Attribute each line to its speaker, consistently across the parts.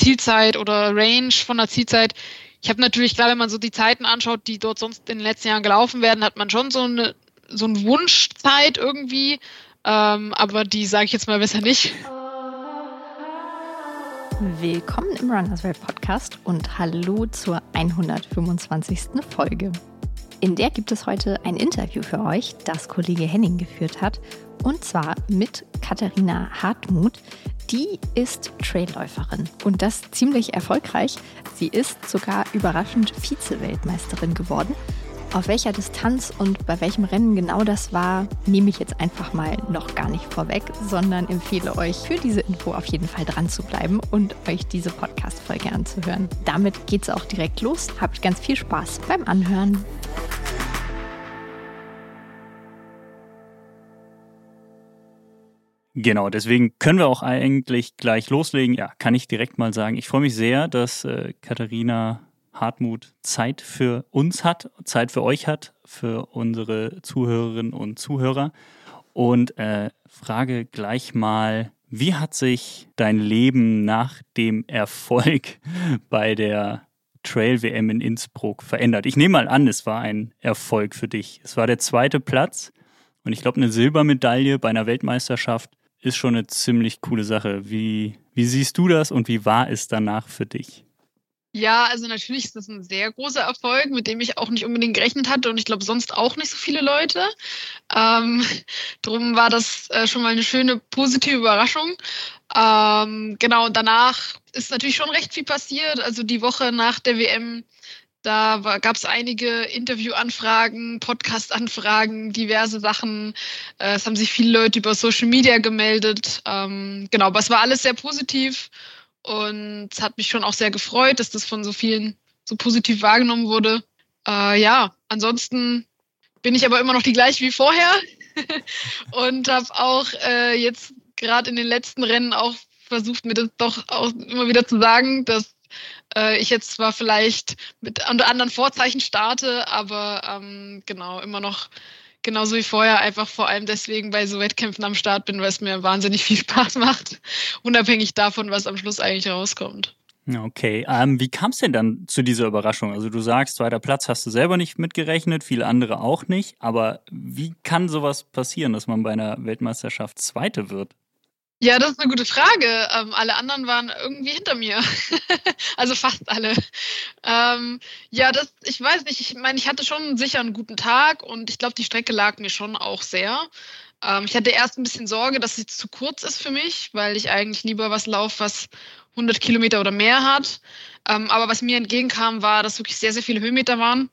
Speaker 1: Zielzeit oder Range von der Zielzeit. Ich habe natürlich, klar, wenn man so die Zeiten anschaut, die dort sonst in den letzten Jahren gelaufen werden, hat man schon so eine so eine Wunschzeit irgendwie. Ähm, aber die sage ich jetzt mal besser nicht.
Speaker 2: Willkommen im Runners World Podcast und hallo zur 125. Folge. In der gibt es heute ein Interview für euch, das Kollege Henning geführt hat, und zwar mit Katharina Hartmut. Die ist Trailläuferin und das ziemlich erfolgreich. Sie ist sogar überraschend Vize-Weltmeisterin geworden. Auf welcher Distanz und bei welchem Rennen genau das war, nehme ich jetzt einfach mal noch gar nicht vorweg, sondern empfehle euch für diese Info auf jeden Fall dran zu bleiben und euch diese Podcast-Folge anzuhören. Damit geht es auch direkt los. Habt ganz viel Spaß beim Anhören.
Speaker 3: Genau, deswegen können wir auch eigentlich gleich loslegen. Ja, kann ich direkt mal sagen. Ich freue mich sehr, dass äh, Katharina Hartmut Zeit für uns hat, Zeit für euch hat, für unsere Zuhörerinnen und Zuhörer. Und äh, frage gleich mal, wie hat sich dein Leben nach dem Erfolg bei der Trail WM in Innsbruck verändert? Ich nehme mal an, es war ein Erfolg für dich. Es war der zweite Platz und ich glaube, eine Silbermedaille bei einer Weltmeisterschaft ist schon eine ziemlich coole Sache. Wie, wie siehst du das und wie war es danach für dich?
Speaker 1: Ja, also natürlich ist das ein sehr großer Erfolg, mit dem ich auch nicht unbedingt gerechnet hatte und ich glaube sonst auch nicht so viele Leute. Ähm, drum war das äh, schon mal eine schöne positive Überraschung. Ähm, genau, danach ist natürlich schon recht viel passiert. Also die Woche nach der WM, da gab es einige Interviewanfragen, Podcast-Anfragen, diverse Sachen. Äh, es haben sich viele Leute über Social Media gemeldet. Ähm, genau, aber es war alles sehr positiv. Und es hat mich schon auch sehr gefreut, dass das von so vielen so positiv wahrgenommen wurde. Äh, ja, ansonsten bin ich aber immer noch die gleiche wie vorher und habe auch äh, jetzt gerade in den letzten Rennen auch versucht, mir das doch auch immer wieder zu sagen, dass äh, ich jetzt zwar vielleicht mit unter anderen Vorzeichen starte, aber ähm, genau immer noch genauso wie vorher einfach vor allem deswegen bei so Wettkämpfen am Start bin, weil es mir wahnsinnig viel Spaß macht, unabhängig davon, was am Schluss eigentlich rauskommt.
Speaker 3: Okay, ähm, wie kam es denn dann zu dieser Überraschung? Also du sagst, zweiter Platz hast du selber nicht mitgerechnet, viele andere auch nicht, aber wie kann sowas passieren, dass man bei einer Weltmeisterschaft Zweite wird?
Speaker 1: Ja, das ist eine gute Frage. Ähm, alle anderen waren irgendwie hinter mir. also fast alle. Ähm, ja, das, ich weiß nicht. Ich meine, ich hatte schon sicher einen guten Tag und ich glaube, die Strecke lag mir schon auch sehr. Ähm, ich hatte erst ein bisschen Sorge, dass sie zu kurz ist für mich, weil ich eigentlich lieber was laufe, was 100 Kilometer oder mehr hat. Ähm, aber was mir entgegenkam, war, dass wirklich sehr, sehr viele Höhenmeter waren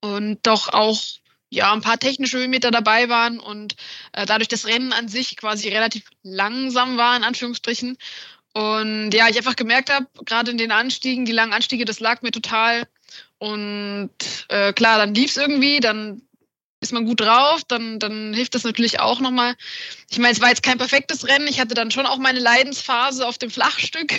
Speaker 1: und doch auch ja, ein paar technische Höhenmeter dabei waren und äh, dadurch das Rennen an sich quasi relativ langsam war, in Anführungsstrichen. Und ja, ich einfach gemerkt habe, gerade in den Anstiegen, die langen Anstiege, das lag mir total. Und äh, klar, dann lief es irgendwie, dann ist man gut drauf, dann, dann hilft das natürlich auch nochmal. Ich meine, es war jetzt kein perfektes Rennen. Ich hatte dann schon auch meine Leidensphase auf dem Flachstück,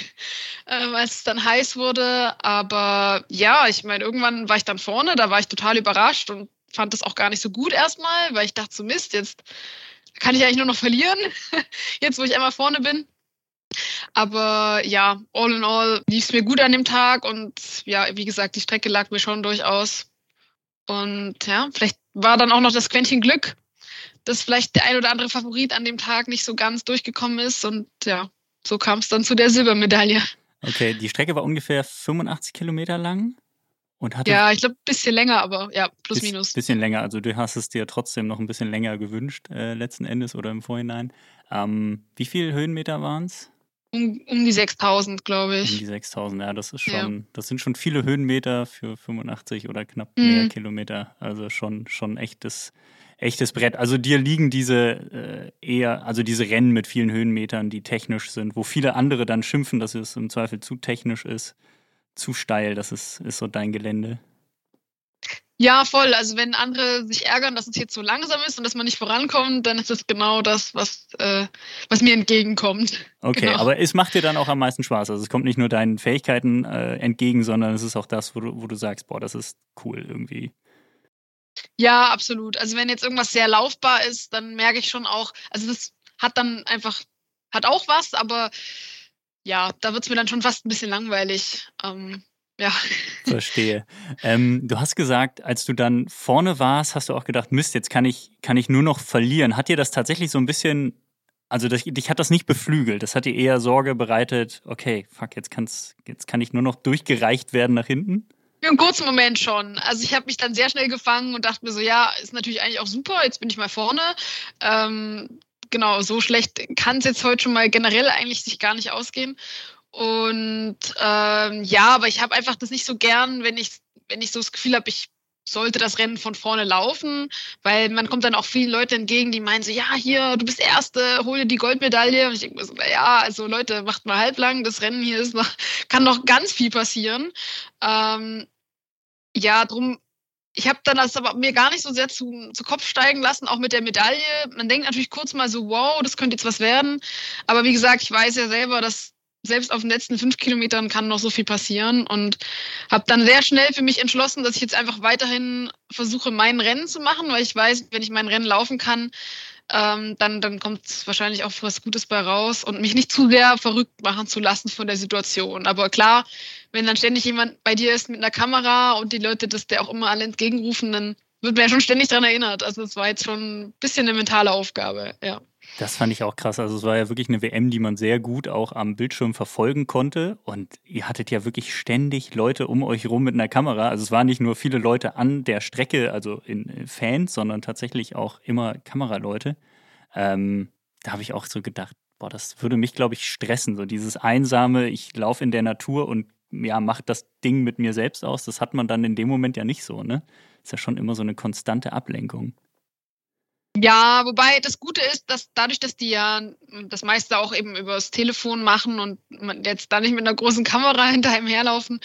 Speaker 1: äh, als es dann heiß wurde. Aber ja, ich meine, irgendwann war ich dann vorne, da war ich total überrascht und fand das auch gar nicht so gut erstmal, weil ich dachte, so Mist, jetzt kann ich eigentlich nur noch verlieren, jetzt wo ich einmal vorne bin. Aber ja, all in all lief es mir gut an dem Tag und ja, wie gesagt, die Strecke lag mir schon durchaus. Und ja, vielleicht war dann auch noch das Quäntchen Glück, dass vielleicht der ein oder andere Favorit an dem Tag nicht so ganz durchgekommen ist. Und ja, so kam es dann zu der Silbermedaille.
Speaker 3: Okay, die Strecke war ungefähr 85 Kilometer lang.
Speaker 1: Und hatte ja, ich glaube, ein bisschen länger, aber ja, plus
Speaker 3: bis,
Speaker 1: minus.
Speaker 3: Bisschen länger, also du hast es dir trotzdem noch ein bisschen länger gewünscht, äh, letzten Endes oder im Vorhinein. Ähm, wie viele Höhenmeter waren es?
Speaker 1: Um, um die 6000, glaube ich.
Speaker 3: Um die 6000, ja, das ist schon, ja. das sind schon viele Höhenmeter für 85 oder knapp mhm. mehr Kilometer. Also schon, schon echtes, echtes Brett. Also dir liegen diese äh, eher, also diese Rennen mit vielen Höhenmetern, die technisch sind, wo viele andere dann schimpfen, dass es im Zweifel zu technisch ist zu steil. Das ist, ist so dein Gelände.
Speaker 1: Ja, voll. Also wenn andere sich ärgern, dass es jetzt so langsam ist und dass man nicht vorankommt, dann ist es genau das, was, äh, was mir entgegenkommt.
Speaker 3: Okay, genau. aber es macht dir dann auch am meisten Spaß. Also es kommt nicht nur deinen Fähigkeiten äh, entgegen, sondern es ist auch das, wo du, wo du sagst, boah, das ist cool irgendwie.
Speaker 1: Ja, absolut. Also wenn jetzt irgendwas sehr laufbar ist, dann merke ich schon auch, also das hat dann einfach, hat auch was, aber ja, da wird es mir dann schon fast ein bisschen langweilig. Ähm, ja.
Speaker 3: Verstehe. Ähm, du hast gesagt, als du dann vorne warst, hast du auch gedacht, Mist, jetzt kann ich, kann ich nur noch verlieren. Hat dir das tatsächlich so ein bisschen, also das, dich hat das nicht beflügelt, das hat dir eher Sorge bereitet, okay, fuck, jetzt, kann's, jetzt kann ich nur noch durchgereicht werden nach hinten?
Speaker 1: Für einen kurzen Moment schon. Also ich habe mich dann sehr schnell gefangen und dachte mir so, ja, ist natürlich eigentlich auch super, jetzt bin ich mal vorne. Ähm, genau, so schlecht kann es jetzt heute schon mal generell eigentlich sich gar nicht ausgehen. Und ähm, ja, aber ich habe einfach das nicht so gern, wenn ich, wenn ich so das Gefühl habe, ich sollte das Rennen von vorne laufen, weil man kommt dann auch vielen Leuten entgegen, die meinen so, ja, hier, du bist Erste, hol dir die Goldmedaille. Und ich denke mir so, ja, also Leute, macht mal halblang, das Rennen hier ist noch, kann noch ganz viel passieren. Ähm, ja, drum, ich habe dann das aber mir gar nicht so sehr zu, zu Kopf steigen lassen, auch mit der Medaille. Man denkt natürlich kurz mal so, wow, das könnte jetzt was werden. Aber wie gesagt, ich weiß ja selber, dass selbst auf den letzten fünf Kilometern kann noch so viel passieren und habe dann sehr schnell für mich entschlossen, dass ich jetzt einfach weiterhin versuche, mein Rennen zu machen, weil ich weiß, wenn ich mein Rennen laufen kann, ähm, dann, dann kommt wahrscheinlich auch was Gutes bei raus und mich nicht zu sehr verrückt machen zu lassen von der Situation. Aber klar, wenn dann ständig jemand bei dir ist mit einer Kamera und die Leute das der auch immer alle entgegenrufen, dann wird man ja schon ständig daran erinnert. Also es war jetzt schon ein bisschen eine mentale Aufgabe, ja.
Speaker 3: Das fand ich auch krass. Also es war ja wirklich eine WM, die man sehr gut auch am Bildschirm verfolgen konnte. Und ihr hattet ja wirklich ständig Leute um euch rum mit einer Kamera. Also es waren nicht nur viele Leute an der Strecke, also in äh, Fans, sondern tatsächlich auch immer Kameraleute. Ähm, da habe ich auch so gedacht, boah, das würde mich, glaube ich, stressen. So dieses einsame, ich laufe in der Natur und ja, macht das Ding mit mir selbst aus. Das hat man dann in dem Moment ja nicht so, ne? Ist ja schon immer so eine konstante Ablenkung.
Speaker 1: Ja, wobei das Gute ist, dass dadurch, dass die ja das meiste auch eben übers Telefon machen und man jetzt da nicht mit einer großen Kamera hinter einem herlaufen,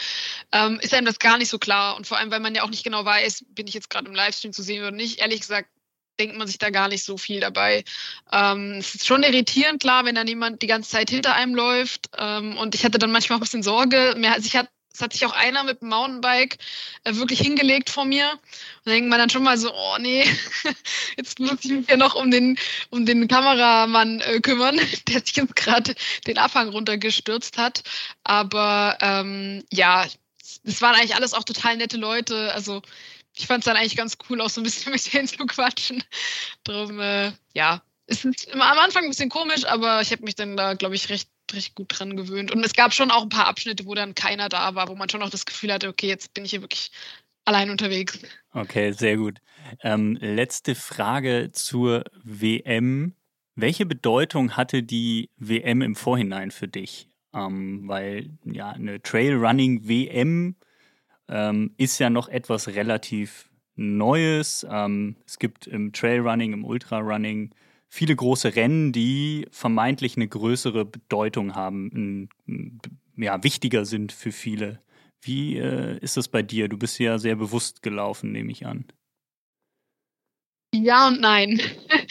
Speaker 1: ähm, ist einem das gar nicht so klar. Und vor allem, weil man ja auch nicht genau weiß, bin ich jetzt gerade im Livestream zu sehen oder nicht. Ehrlich gesagt, denkt man sich da gar nicht so viel dabei. Ähm, es ist schon irritierend, klar, wenn dann jemand die ganze Zeit hinter einem läuft. Ähm, und ich hatte dann manchmal auch ein bisschen Sorge. Mir, also ich hatte es hat sich auch einer mit dem Mountainbike äh, wirklich hingelegt vor mir. Und da denkt man dann schon mal so, oh nee, jetzt muss ich mich ja noch um den, um den Kameramann äh, kümmern, der sich jetzt gerade den Abhang runtergestürzt hat. Aber ähm, ja, es waren eigentlich alles auch total nette Leute. Also ich fand es dann eigentlich ganz cool, auch so ein bisschen mit denen zu quatschen. Drum, äh, ja, es ist am Anfang ein bisschen komisch, aber ich habe mich dann da, glaube ich, recht recht gut dran gewöhnt. Und es gab schon auch ein paar Abschnitte, wo dann keiner da war, wo man schon auch das Gefühl hatte, okay, jetzt bin ich hier wirklich allein unterwegs.
Speaker 3: Okay, sehr gut. Ähm, letzte Frage zur WM. Welche Bedeutung hatte die WM im Vorhinein für dich? Ähm, weil ja, eine Trailrunning-WM ähm, ist ja noch etwas relativ Neues. Ähm, es gibt im Trailrunning, im Ultrarunning viele große Rennen, die vermeintlich eine größere Bedeutung haben, ja, wichtiger sind für viele. Wie äh, ist das bei dir? Du bist ja sehr bewusst gelaufen, nehme ich an.
Speaker 1: Ja und nein.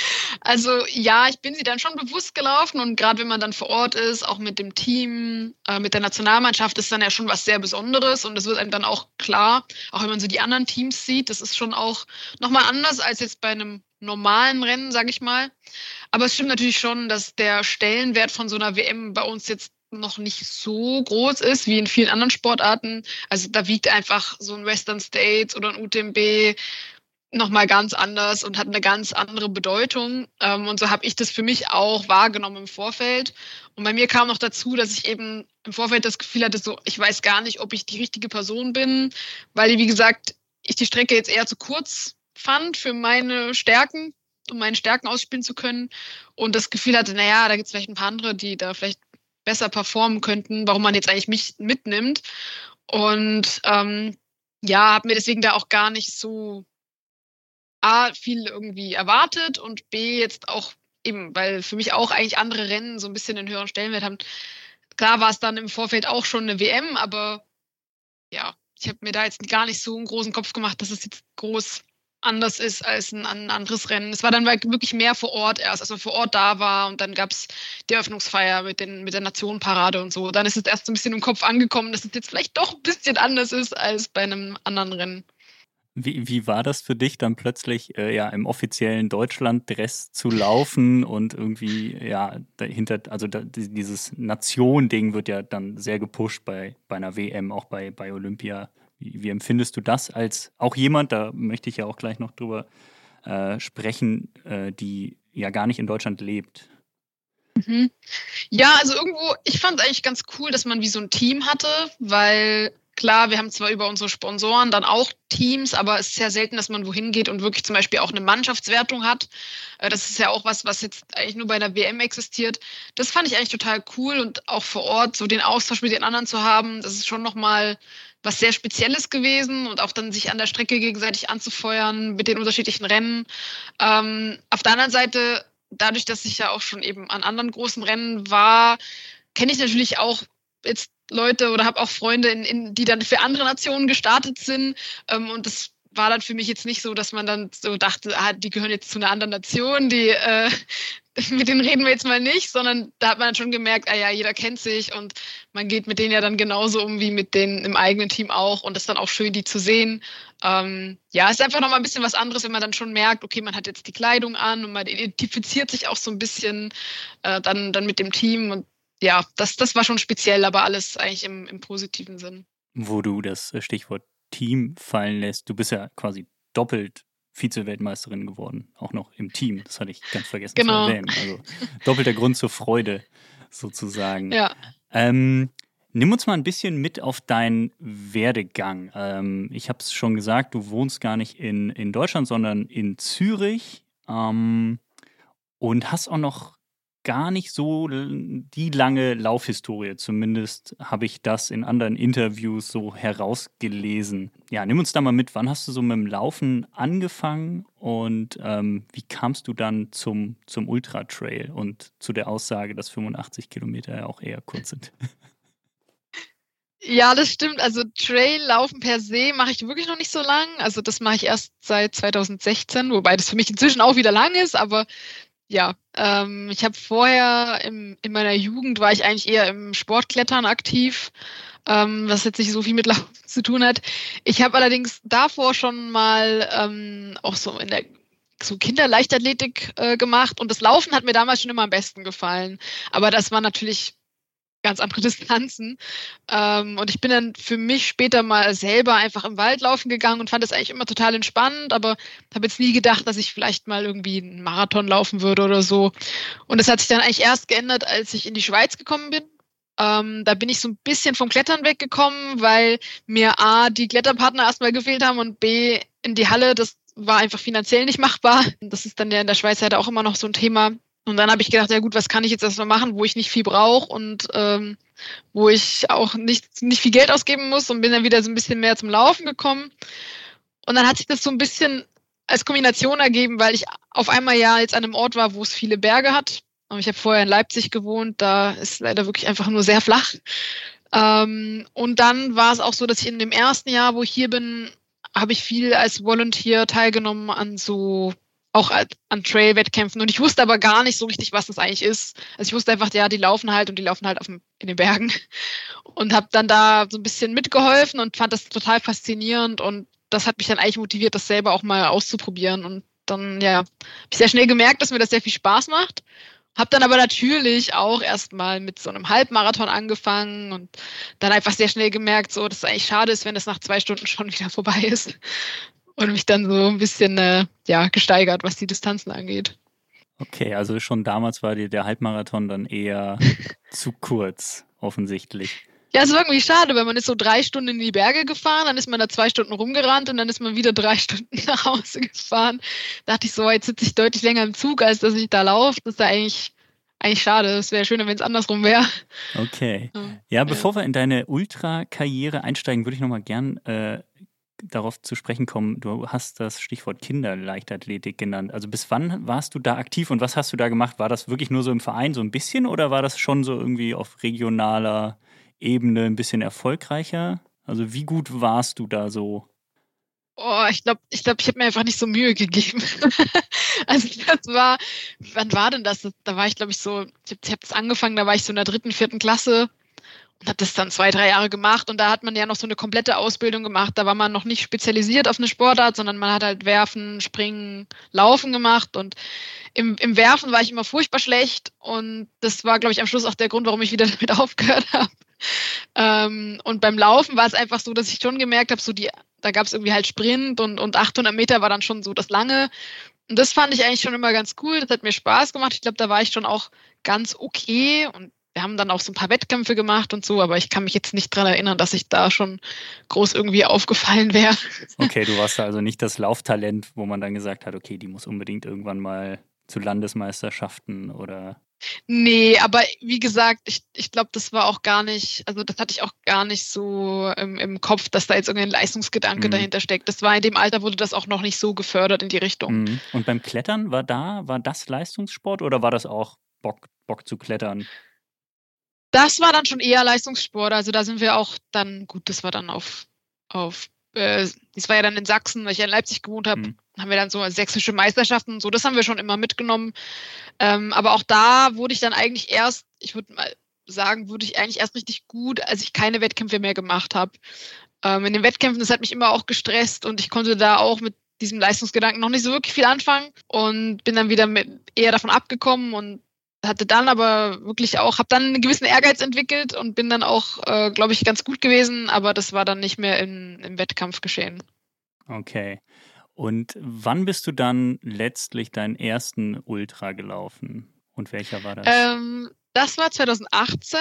Speaker 1: Also ja, ich bin sie dann schon bewusst gelaufen und gerade wenn man dann vor Ort ist, auch mit dem Team, äh, mit der Nationalmannschaft, ist dann ja schon was sehr Besonderes und das wird einem dann auch klar, auch wenn man so die anderen Teams sieht, das ist schon auch nochmal anders als jetzt bei einem normalen Rennen, sage ich mal. Aber es stimmt natürlich schon, dass der Stellenwert von so einer WM bei uns jetzt noch nicht so groß ist wie in vielen anderen Sportarten. Also da wiegt einfach so ein Western States oder ein UTMB nochmal ganz anders und hat eine ganz andere Bedeutung. Ähm, und so habe ich das für mich auch wahrgenommen im Vorfeld. Und bei mir kam noch dazu, dass ich eben im Vorfeld das Gefühl hatte, so, ich weiß gar nicht, ob ich die richtige Person bin, weil, wie gesagt, ich die Strecke jetzt eher zu kurz fand für meine Stärken, um meine Stärken ausspielen zu können. Und das Gefühl hatte, naja, da gibt es vielleicht ein paar andere, die da vielleicht besser performen könnten, warum man jetzt eigentlich mich mitnimmt. Und ähm, ja, habe mir deswegen da auch gar nicht so A, viel irgendwie erwartet und B, jetzt auch eben, weil für mich auch eigentlich andere Rennen so ein bisschen einen höheren Stellenwert haben. Klar war es dann im Vorfeld auch schon eine WM, aber ja, ich habe mir da jetzt gar nicht so einen großen Kopf gemacht, dass es jetzt groß anders ist als ein, ein anderes Rennen. Es war dann wirklich mehr vor Ort erst, als man vor Ort da war und dann gab es die Eröffnungsfeier mit, den, mit der Nationenparade und so. Dann ist es erst so ein bisschen im Kopf angekommen, dass es jetzt vielleicht doch ein bisschen anders ist als bei einem anderen Rennen.
Speaker 3: Wie, wie war das für dich dann plötzlich äh, ja im offiziellen Deutschland-Dress zu laufen und irgendwie ja dahinter, also da, dieses Nation-Ding wird ja dann sehr gepusht bei, bei einer WM, auch bei, bei Olympia. Wie, wie empfindest du das als auch jemand, da möchte ich ja auch gleich noch drüber äh, sprechen, äh, die ja gar nicht in Deutschland lebt?
Speaker 1: Mhm. Ja, also irgendwo, ich fand es eigentlich ganz cool, dass man wie so ein Team hatte, weil Klar, wir haben zwar über unsere Sponsoren dann auch Teams, aber es ist sehr selten, dass man wohin geht und wirklich zum Beispiel auch eine Mannschaftswertung hat. Äh, das ist ja auch was, was jetzt eigentlich nur bei der WM existiert. Das fand ich eigentlich total cool und auch vor Ort so den Austausch mit den anderen zu haben, das ist schon nochmal was sehr Spezielles gewesen und auch dann sich an der Strecke gegenseitig anzufeuern mit den unterschiedlichen Rennen. Ähm, auf der anderen Seite, dadurch, dass ich ja auch schon eben an anderen großen Rennen war, kenne ich natürlich auch jetzt Leute oder habe auch Freunde, in, in, die dann für andere Nationen gestartet sind. Ähm, und das war dann für mich jetzt nicht so, dass man dann so dachte, ah, die gehören jetzt zu einer anderen Nation, die äh, mit denen reden wir jetzt mal nicht, sondern da hat man dann schon gemerkt, ah ja, jeder kennt sich und man geht mit denen ja dann genauso um wie mit denen im eigenen Team auch und das ist dann auch schön, die zu sehen. Ähm, ja, es ist einfach nochmal ein bisschen was anderes, wenn man dann schon merkt, okay, man hat jetzt die Kleidung an und man identifiziert sich auch so ein bisschen äh, dann, dann mit dem Team und ja, das, das war schon speziell, aber alles eigentlich im, im positiven Sinn.
Speaker 3: Wo du das äh, Stichwort Team fallen lässt, du bist ja quasi doppelt Vize-Weltmeisterin geworden, auch noch im Team. Das hatte ich ganz vergessen genau. zu erwähnen. Also doppelter Grund zur Freude sozusagen.
Speaker 1: Ja.
Speaker 3: Ähm, nimm uns mal ein bisschen mit auf deinen Werdegang. Ähm, ich habe es schon gesagt, du wohnst gar nicht in, in Deutschland, sondern in Zürich ähm, und hast auch noch gar nicht so die lange Laufhistorie. Zumindest habe ich das in anderen Interviews so herausgelesen. Ja, nimm uns da mal mit. Wann hast du so mit dem Laufen angefangen und ähm, wie kamst du dann zum, zum Ultra Trail und zu der Aussage, dass 85 Kilometer ja auch eher kurz sind?
Speaker 1: Ja, das stimmt. Also Trail-Laufen per se mache ich wirklich noch nicht so lang. Also das mache ich erst seit 2016, wobei das für mich inzwischen auch wieder lang ist, aber ja, ähm, ich habe vorher im, in meiner Jugend war ich eigentlich eher im Sportklettern aktiv, ähm, was jetzt nicht so viel mit Laufen zu tun hat. Ich habe allerdings davor schon mal ähm, auch so in der so Kinderleichtathletik äh, gemacht und das Laufen hat mir damals schon immer am besten gefallen. Aber das war natürlich ganz andere Distanzen. Ähm, und ich bin dann für mich später mal selber einfach im Wald laufen gegangen und fand das eigentlich immer total entspannend, aber habe jetzt nie gedacht, dass ich vielleicht mal irgendwie einen Marathon laufen würde oder so. Und das hat sich dann eigentlich erst geändert, als ich in die Schweiz gekommen bin. Ähm, da bin ich so ein bisschen vom Klettern weggekommen, weil mir A, die Kletterpartner erstmal gefehlt haben und B, in die Halle, das war einfach finanziell nicht machbar. Das ist dann ja in der Schweiz halt auch immer noch so ein Thema. Und dann habe ich gedacht, ja gut, was kann ich jetzt erstmal machen, wo ich nicht viel brauche und ähm, wo ich auch nicht, nicht viel Geld ausgeben muss und bin dann wieder so ein bisschen mehr zum Laufen gekommen. Und dann hat sich das so ein bisschen als Kombination ergeben, weil ich auf einmal ja jetzt an einem Ort war, wo es viele Berge hat. Ich habe vorher in Leipzig gewohnt, da ist leider wirklich einfach nur sehr flach. Ähm, und dann war es auch so, dass ich in dem ersten Jahr, wo ich hier bin, habe ich viel als Volunteer teilgenommen an so auch an Trail-Wettkämpfen. Und ich wusste aber gar nicht so richtig, was das eigentlich ist. Also ich wusste einfach, ja, die laufen halt und die laufen halt dem, in den Bergen. Und habe dann da so ein bisschen mitgeholfen und fand das total faszinierend. Und das hat mich dann eigentlich motiviert, das selber auch mal auszuprobieren. Und dann, ja, habe ich sehr schnell gemerkt, dass mir das sehr viel Spaß macht. Habe dann aber natürlich auch erstmal mit so einem Halbmarathon angefangen und dann einfach sehr schnell gemerkt, so, dass es eigentlich schade ist, wenn es nach zwei Stunden schon wieder vorbei ist und mich dann so ein bisschen äh, ja, gesteigert, was die Distanzen angeht.
Speaker 3: Okay, also schon damals war dir der Halbmarathon dann eher zu kurz, offensichtlich.
Speaker 1: Ja, es war irgendwie schade, weil man ist so drei Stunden in die Berge gefahren, dann ist man da zwei Stunden rumgerannt und dann ist man wieder drei Stunden nach Hause gefahren. Da dachte ich so, jetzt sitze ich deutlich länger im Zug, als dass ich da laufe. Das ist da eigentlich, eigentlich schade. Es wäre schöner, wenn es andersrum wäre.
Speaker 3: Okay. Ja, bevor wir in deine Ultra-Karriere einsteigen, würde ich nochmal gern äh, darauf zu sprechen kommen. Du hast das Stichwort Kinderleichtathletik genannt. Also bis wann warst du da aktiv und was hast du da gemacht? War das wirklich nur so im Verein so ein bisschen oder war das schon so irgendwie auf regionaler Ebene ein bisschen erfolgreicher? Also wie gut warst du da so?
Speaker 1: Oh, ich glaube, ich glaube, ich habe mir einfach nicht so Mühe gegeben. also das war, wann war denn das? Da war ich, glaube ich, so, ich habe hab das angefangen, da war ich so in der dritten, vierten Klasse habe das dann zwei, drei Jahre gemacht und da hat man ja noch so eine komplette Ausbildung gemacht. Da war man noch nicht spezialisiert auf eine Sportart, sondern man hat halt Werfen, Springen, Laufen gemacht und im, im Werfen war ich immer furchtbar schlecht und das war, glaube ich, am Schluss auch der Grund, warum ich wieder damit aufgehört habe. Ähm, und beim Laufen war es einfach so, dass ich schon gemerkt habe, so die, da gab es irgendwie halt Sprint und, und 800 Meter war dann schon so das lange. Und das fand ich eigentlich schon immer ganz cool. Das hat mir Spaß gemacht. Ich glaube, da war ich schon auch ganz okay und wir haben dann auch so ein paar Wettkämpfe gemacht und so, aber ich kann mich jetzt nicht dran erinnern, dass ich da schon groß irgendwie aufgefallen wäre.
Speaker 3: Okay, du warst da also nicht das Lauftalent, wo man dann gesagt hat, okay, die muss unbedingt irgendwann mal zu Landesmeisterschaften oder.
Speaker 1: Nee, aber wie gesagt, ich, ich glaube, das war auch gar nicht, also das hatte ich auch gar nicht so im, im Kopf, dass da jetzt irgendein Leistungsgedanke mhm. dahinter steckt. Das war in dem Alter, wurde das auch noch nicht so gefördert in die Richtung.
Speaker 3: Mhm. Und beim Klettern war da, war das Leistungssport oder war das auch Bock, Bock zu klettern?
Speaker 1: Das war dann schon eher Leistungssport. Also da sind wir auch dann, gut, das war dann auf, auf äh, das war ja dann in Sachsen, weil ich ja in Leipzig gewohnt habe, mhm. haben wir dann so sächsische Meisterschaften und so, das haben wir schon immer mitgenommen. Ähm, aber auch da wurde ich dann eigentlich erst, ich würde mal sagen, wurde ich eigentlich erst richtig gut, als ich keine Wettkämpfe mehr gemacht habe. Ähm, in den Wettkämpfen, das hat mich immer auch gestresst und ich konnte da auch mit diesem Leistungsgedanken noch nicht so wirklich viel anfangen und bin dann wieder mit eher davon abgekommen und hatte dann aber wirklich auch, habe dann einen gewissen Ehrgeiz entwickelt und bin dann auch, äh, glaube ich, ganz gut gewesen, aber das war dann nicht mehr in, im Wettkampf geschehen.
Speaker 3: Okay. Und wann bist du dann letztlich deinen ersten Ultra gelaufen? Und welcher war das?
Speaker 1: Ähm, das war 2018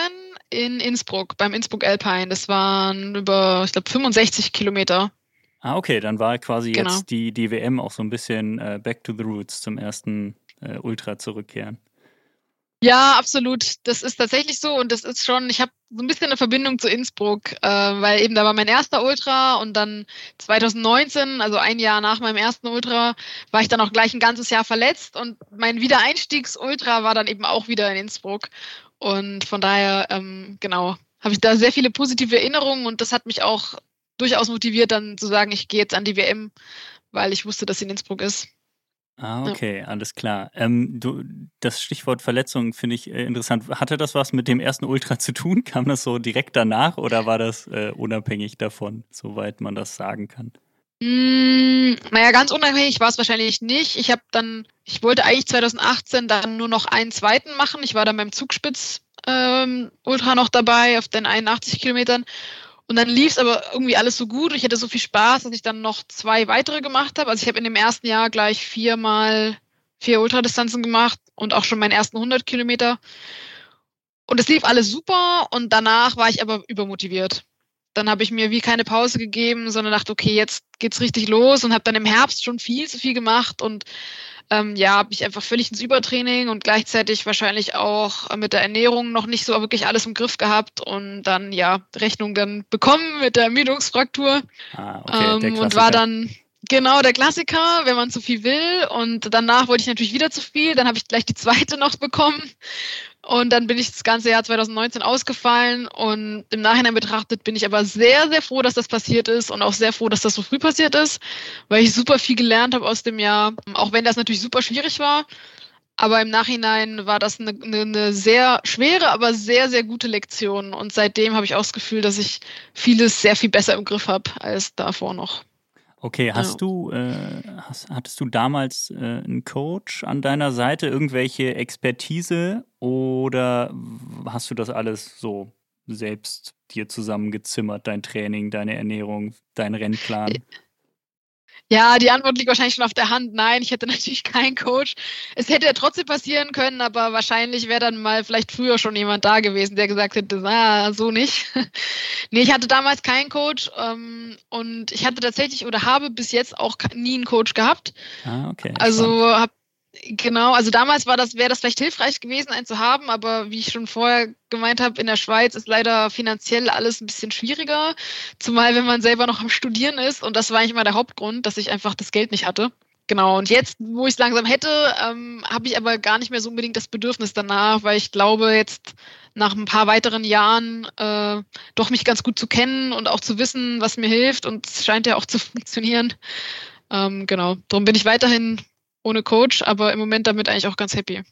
Speaker 1: in Innsbruck, beim Innsbruck Alpine. Das waren über, ich glaube, 65 Kilometer.
Speaker 3: Ah, okay, dann war quasi genau. jetzt die, die WM auch so ein bisschen äh, back to the roots zum ersten äh, Ultra zurückkehren.
Speaker 1: Ja, absolut. Das ist tatsächlich so und das ist schon, ich habe so ein bisschen eine Verbindung zu Innsbruck, äh, weil eben da war mein erster Ultra und dann 2019, also ein Jahr nach meinem ersten Ultra, war ich dann auch gleich ein ganzes Jahr verletzt und mein Wiedereinstiegsultra war dann eben auch wieder in Innsbruck. Und von daher, ähm, genau, habe ich da sehr viele positive Erinnerungen und das hat mich auch durchaus motiviert, dann zu sagen, ich gehe jetzt an die WM, weil ich wusste, dass sie in Innsbruck ist.
Speaker 3: Ah, okay, ja. alles klar. Ähm, du, das Stichwort Verletzung finde ich äh, interessant. Hatte das was mit dem ersten Ultra zu tun? Kam das so direkt danach oder war das äh, unabhängig davon, soweit man das sagen kann?
Speaker 1: Mm, naja, ganz unabhängig war es wahrscheinlich nicht. Ich habe dann, ich wollte eigentlich 2018 dann nur noch einen zweiten machen. Ich war dann beim Zugspitz ähm, Ultra noch dabei auf den 81 Kilometern und dann lief es aber irgendwie alles so gut. Ich hatte so viel Spaß, dass ich dann noch zwei weitere gemacht habe. Also ich habe in dem ersten Jahr gleich viermal vier Ultradistanzen gemacht und auch schon meinen ersten 100 Kilometer. Und es lief alles super und danach war ich aber übermotiviert. Dann habe ich mir wie keine Pause gegeben, sondern dachte, okay, jetzt geht's richtig los und habe dann im Herbst schon viel zu viel gemacht und ähm, ja, habe ich einfach völlig ins Übertraining und gleichzeitig wahrscheinlich auch mit der Ernährung noch nicht so wirklich alles im Griff gehabt und dann ja Rechnung dann bekommen mit der Ermüdungsfraktur ah, okay, ähm, und war dann Genau, der Klassiker, wenn man zu viel will. Und danach wollte ich natürlich wieder zu viel. Dann habe ich gleich die zweite noch bekommen. Und dann bin ich das ganze Jahr 2019 ausgefallen. Und im Nachhinein betrachtet bin ich aber sehr, sehr froh, dass das passiert ist und auch sehr froh, dass das so früh passiert ist, weil ich super viel gelernt habe aus dem Jahr. Auch wenn das natürlich super schwierig war. Aber im Nachhinein war das eine, eine, eine sehr schwere, aber sehr, sehr gute Lektion. Und seitdem habe ich auch das Gefühl, dass ich vieles sehr viel besser im Griff habe als davor noch.
Speaker 3: Okay, hast ja. du, äh, hast, hattest du damals äh, einen Coach an deiner Seite, irgendwelche Expertise oder hast du das alles so selbst dir zusammengezimmert, dein Training, deine Ernährung, dein Rennplan?
Speaker 1: Ja, die Antwort liegt wahrscheinlich schon auf der Hand. Nein, ich hätte natürlich keinen Coach. Es hätte ja trotzdem passieren können, aber wahrscheinlich wäre dann mal vielleicht früher schon jemand da gewesen, der gesagt hätte, na, so nicht. nee, ich hatte damals keinen Coach ähm, und ich hatte tatsächlich oder habe bis jetzt auch nie einen Coach gehabt. Ah, okay. Also habe Genau, also damals das, wäre das vielleicht hilfreich gewesen, einen zu haben, aber wie ich schon vorher gemeint habe, in der Schweiz ist leider finanziell alles ein bisschen schwieriger, zumal wenn man selber noch am Studieren ist und das war eigentlich mal der Hauptgrund, dass ich einfach das Geld nicht hatte. Genau, und jetzt, wo ich es langsam hätte, ähm, habe ich aber gar nicht mehr so unbedingt das Bedürfnis danach, weil ich glaube, jetzt nach ein paar weiteren Jahren äh, doch mich ganz gut zu kennen und auch zu wissen, was mir hilft und es scheint ja auch zu funktionieren. Ähm, genau, darum bin ich weiterhin ohne Coach, aber im Moment damit eigentlich auch ganz happy.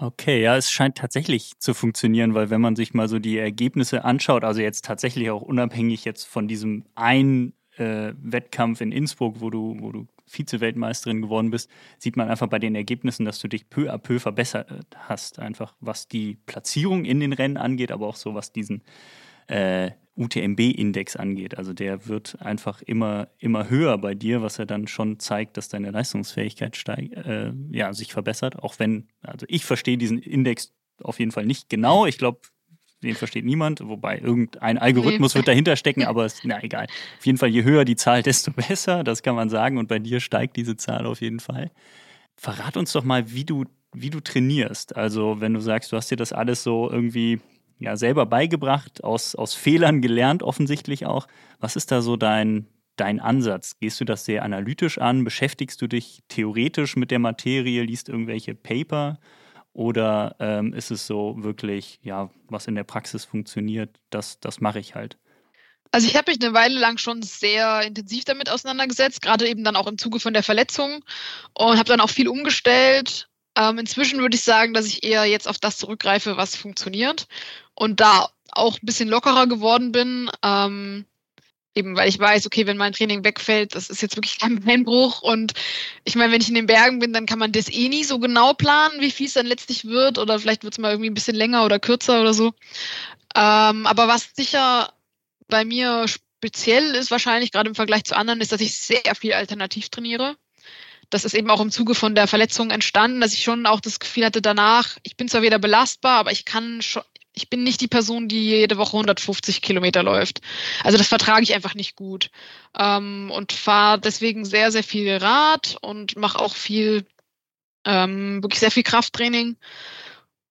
Speaker 3: Okay, ja, es scheint tatsächlich zu funktionieren, weil wenn man sich mal so die Ergebnisse anschaut, also jetzt tatsächlich auch unabhängig jetzt von diesem einen äh, Wettkampf in Innsbruck, wo du, wo du Vize-Weltmeisterin geworden bist, sieht man einfach bei den Ergebnissen, dass du dich peu à peu verbessert hast. Einfach was die Platzierung in den Rennen angeht, aber auch so was diesen äh, UTMB-Index angeht. Also der wird einfach immer, immer höher bei dir, was ja dann schon zeigt, dass deine Leistungsfähigkeit steig, äh, ja, sich verbessert. Auch wenn, also ich verstehe diesen Index auf jeden Fall nicht genau. Ich glaube, den versteht niemand, wobei irgendein Algorithmus nee. wird dahinter stecken, aber ist, na egal. Auf jeden Fall, je höher die Zahl, desto besser, das kann man sagen. Und bei dir steigt diese Zahl auf jeden Fall. Verrat uns doch mal, wie du, wie du trainierst. Also, wenn du sagst, du hast dir das alles so irgendwie ja, selber beigebracht, aus, aus Fehlern gelernt, offensichtlich auch. Was ist da so dein, dein Ansatz? Gehst du das sehr analytisch an? Beschäftigst du dich theoretisch mit der Materie, liest irgendwelche Paper? Oder ähm, ist es so wirklich, ja, was in der Praxis funktioniert, das, das mache ich halt?
Speaker 1: Also ich habe mich eine Weile lang schon sehr intensiv damit auseinandergesetzt, gerade eben dann auch im Zuge von der Verletzung und habe dann auch viel umgestellt. Ähm, inzwischen würde ich sagen, dass ich eher jetzt auf das zurückgreife, was funktioniert und da auch ein bisschen lockerer geworden bin. Ähm, Eben weil ich weiß, okay, wenn mein Training wegfällt, das ist jetzt wirklich kein Beinbruch. Und ich meine, wenn ich in den Bergen bin, dann kann man das eh nie so genau planen, wie viel es dann letztlich wird. Oder vielleicht wird es mal irgendwie ein bisschen länger oder kürzer oder so. Ähm, aber was sicher bei mir speziell ist, wahrscheinlich gerade im Vergleich zu anderen, ist, dass ich sehr viel alternativ trainiere. Das ist eben auch im Zuge von der Verletzung entstanden, dass ich schon auch das Gefühl hatte danach, ich bin zwar wieder belastbar, aber ich kann schon, ich bin nicht die Person, die jede Woche 150 Kilometer läuft. Also das vertrage ich einfach nicht gut. Ähm, und fahre deswegen sehr, sehr viel Rad und mache auch viel, ähm, wirklich sehr viel Krafttraining.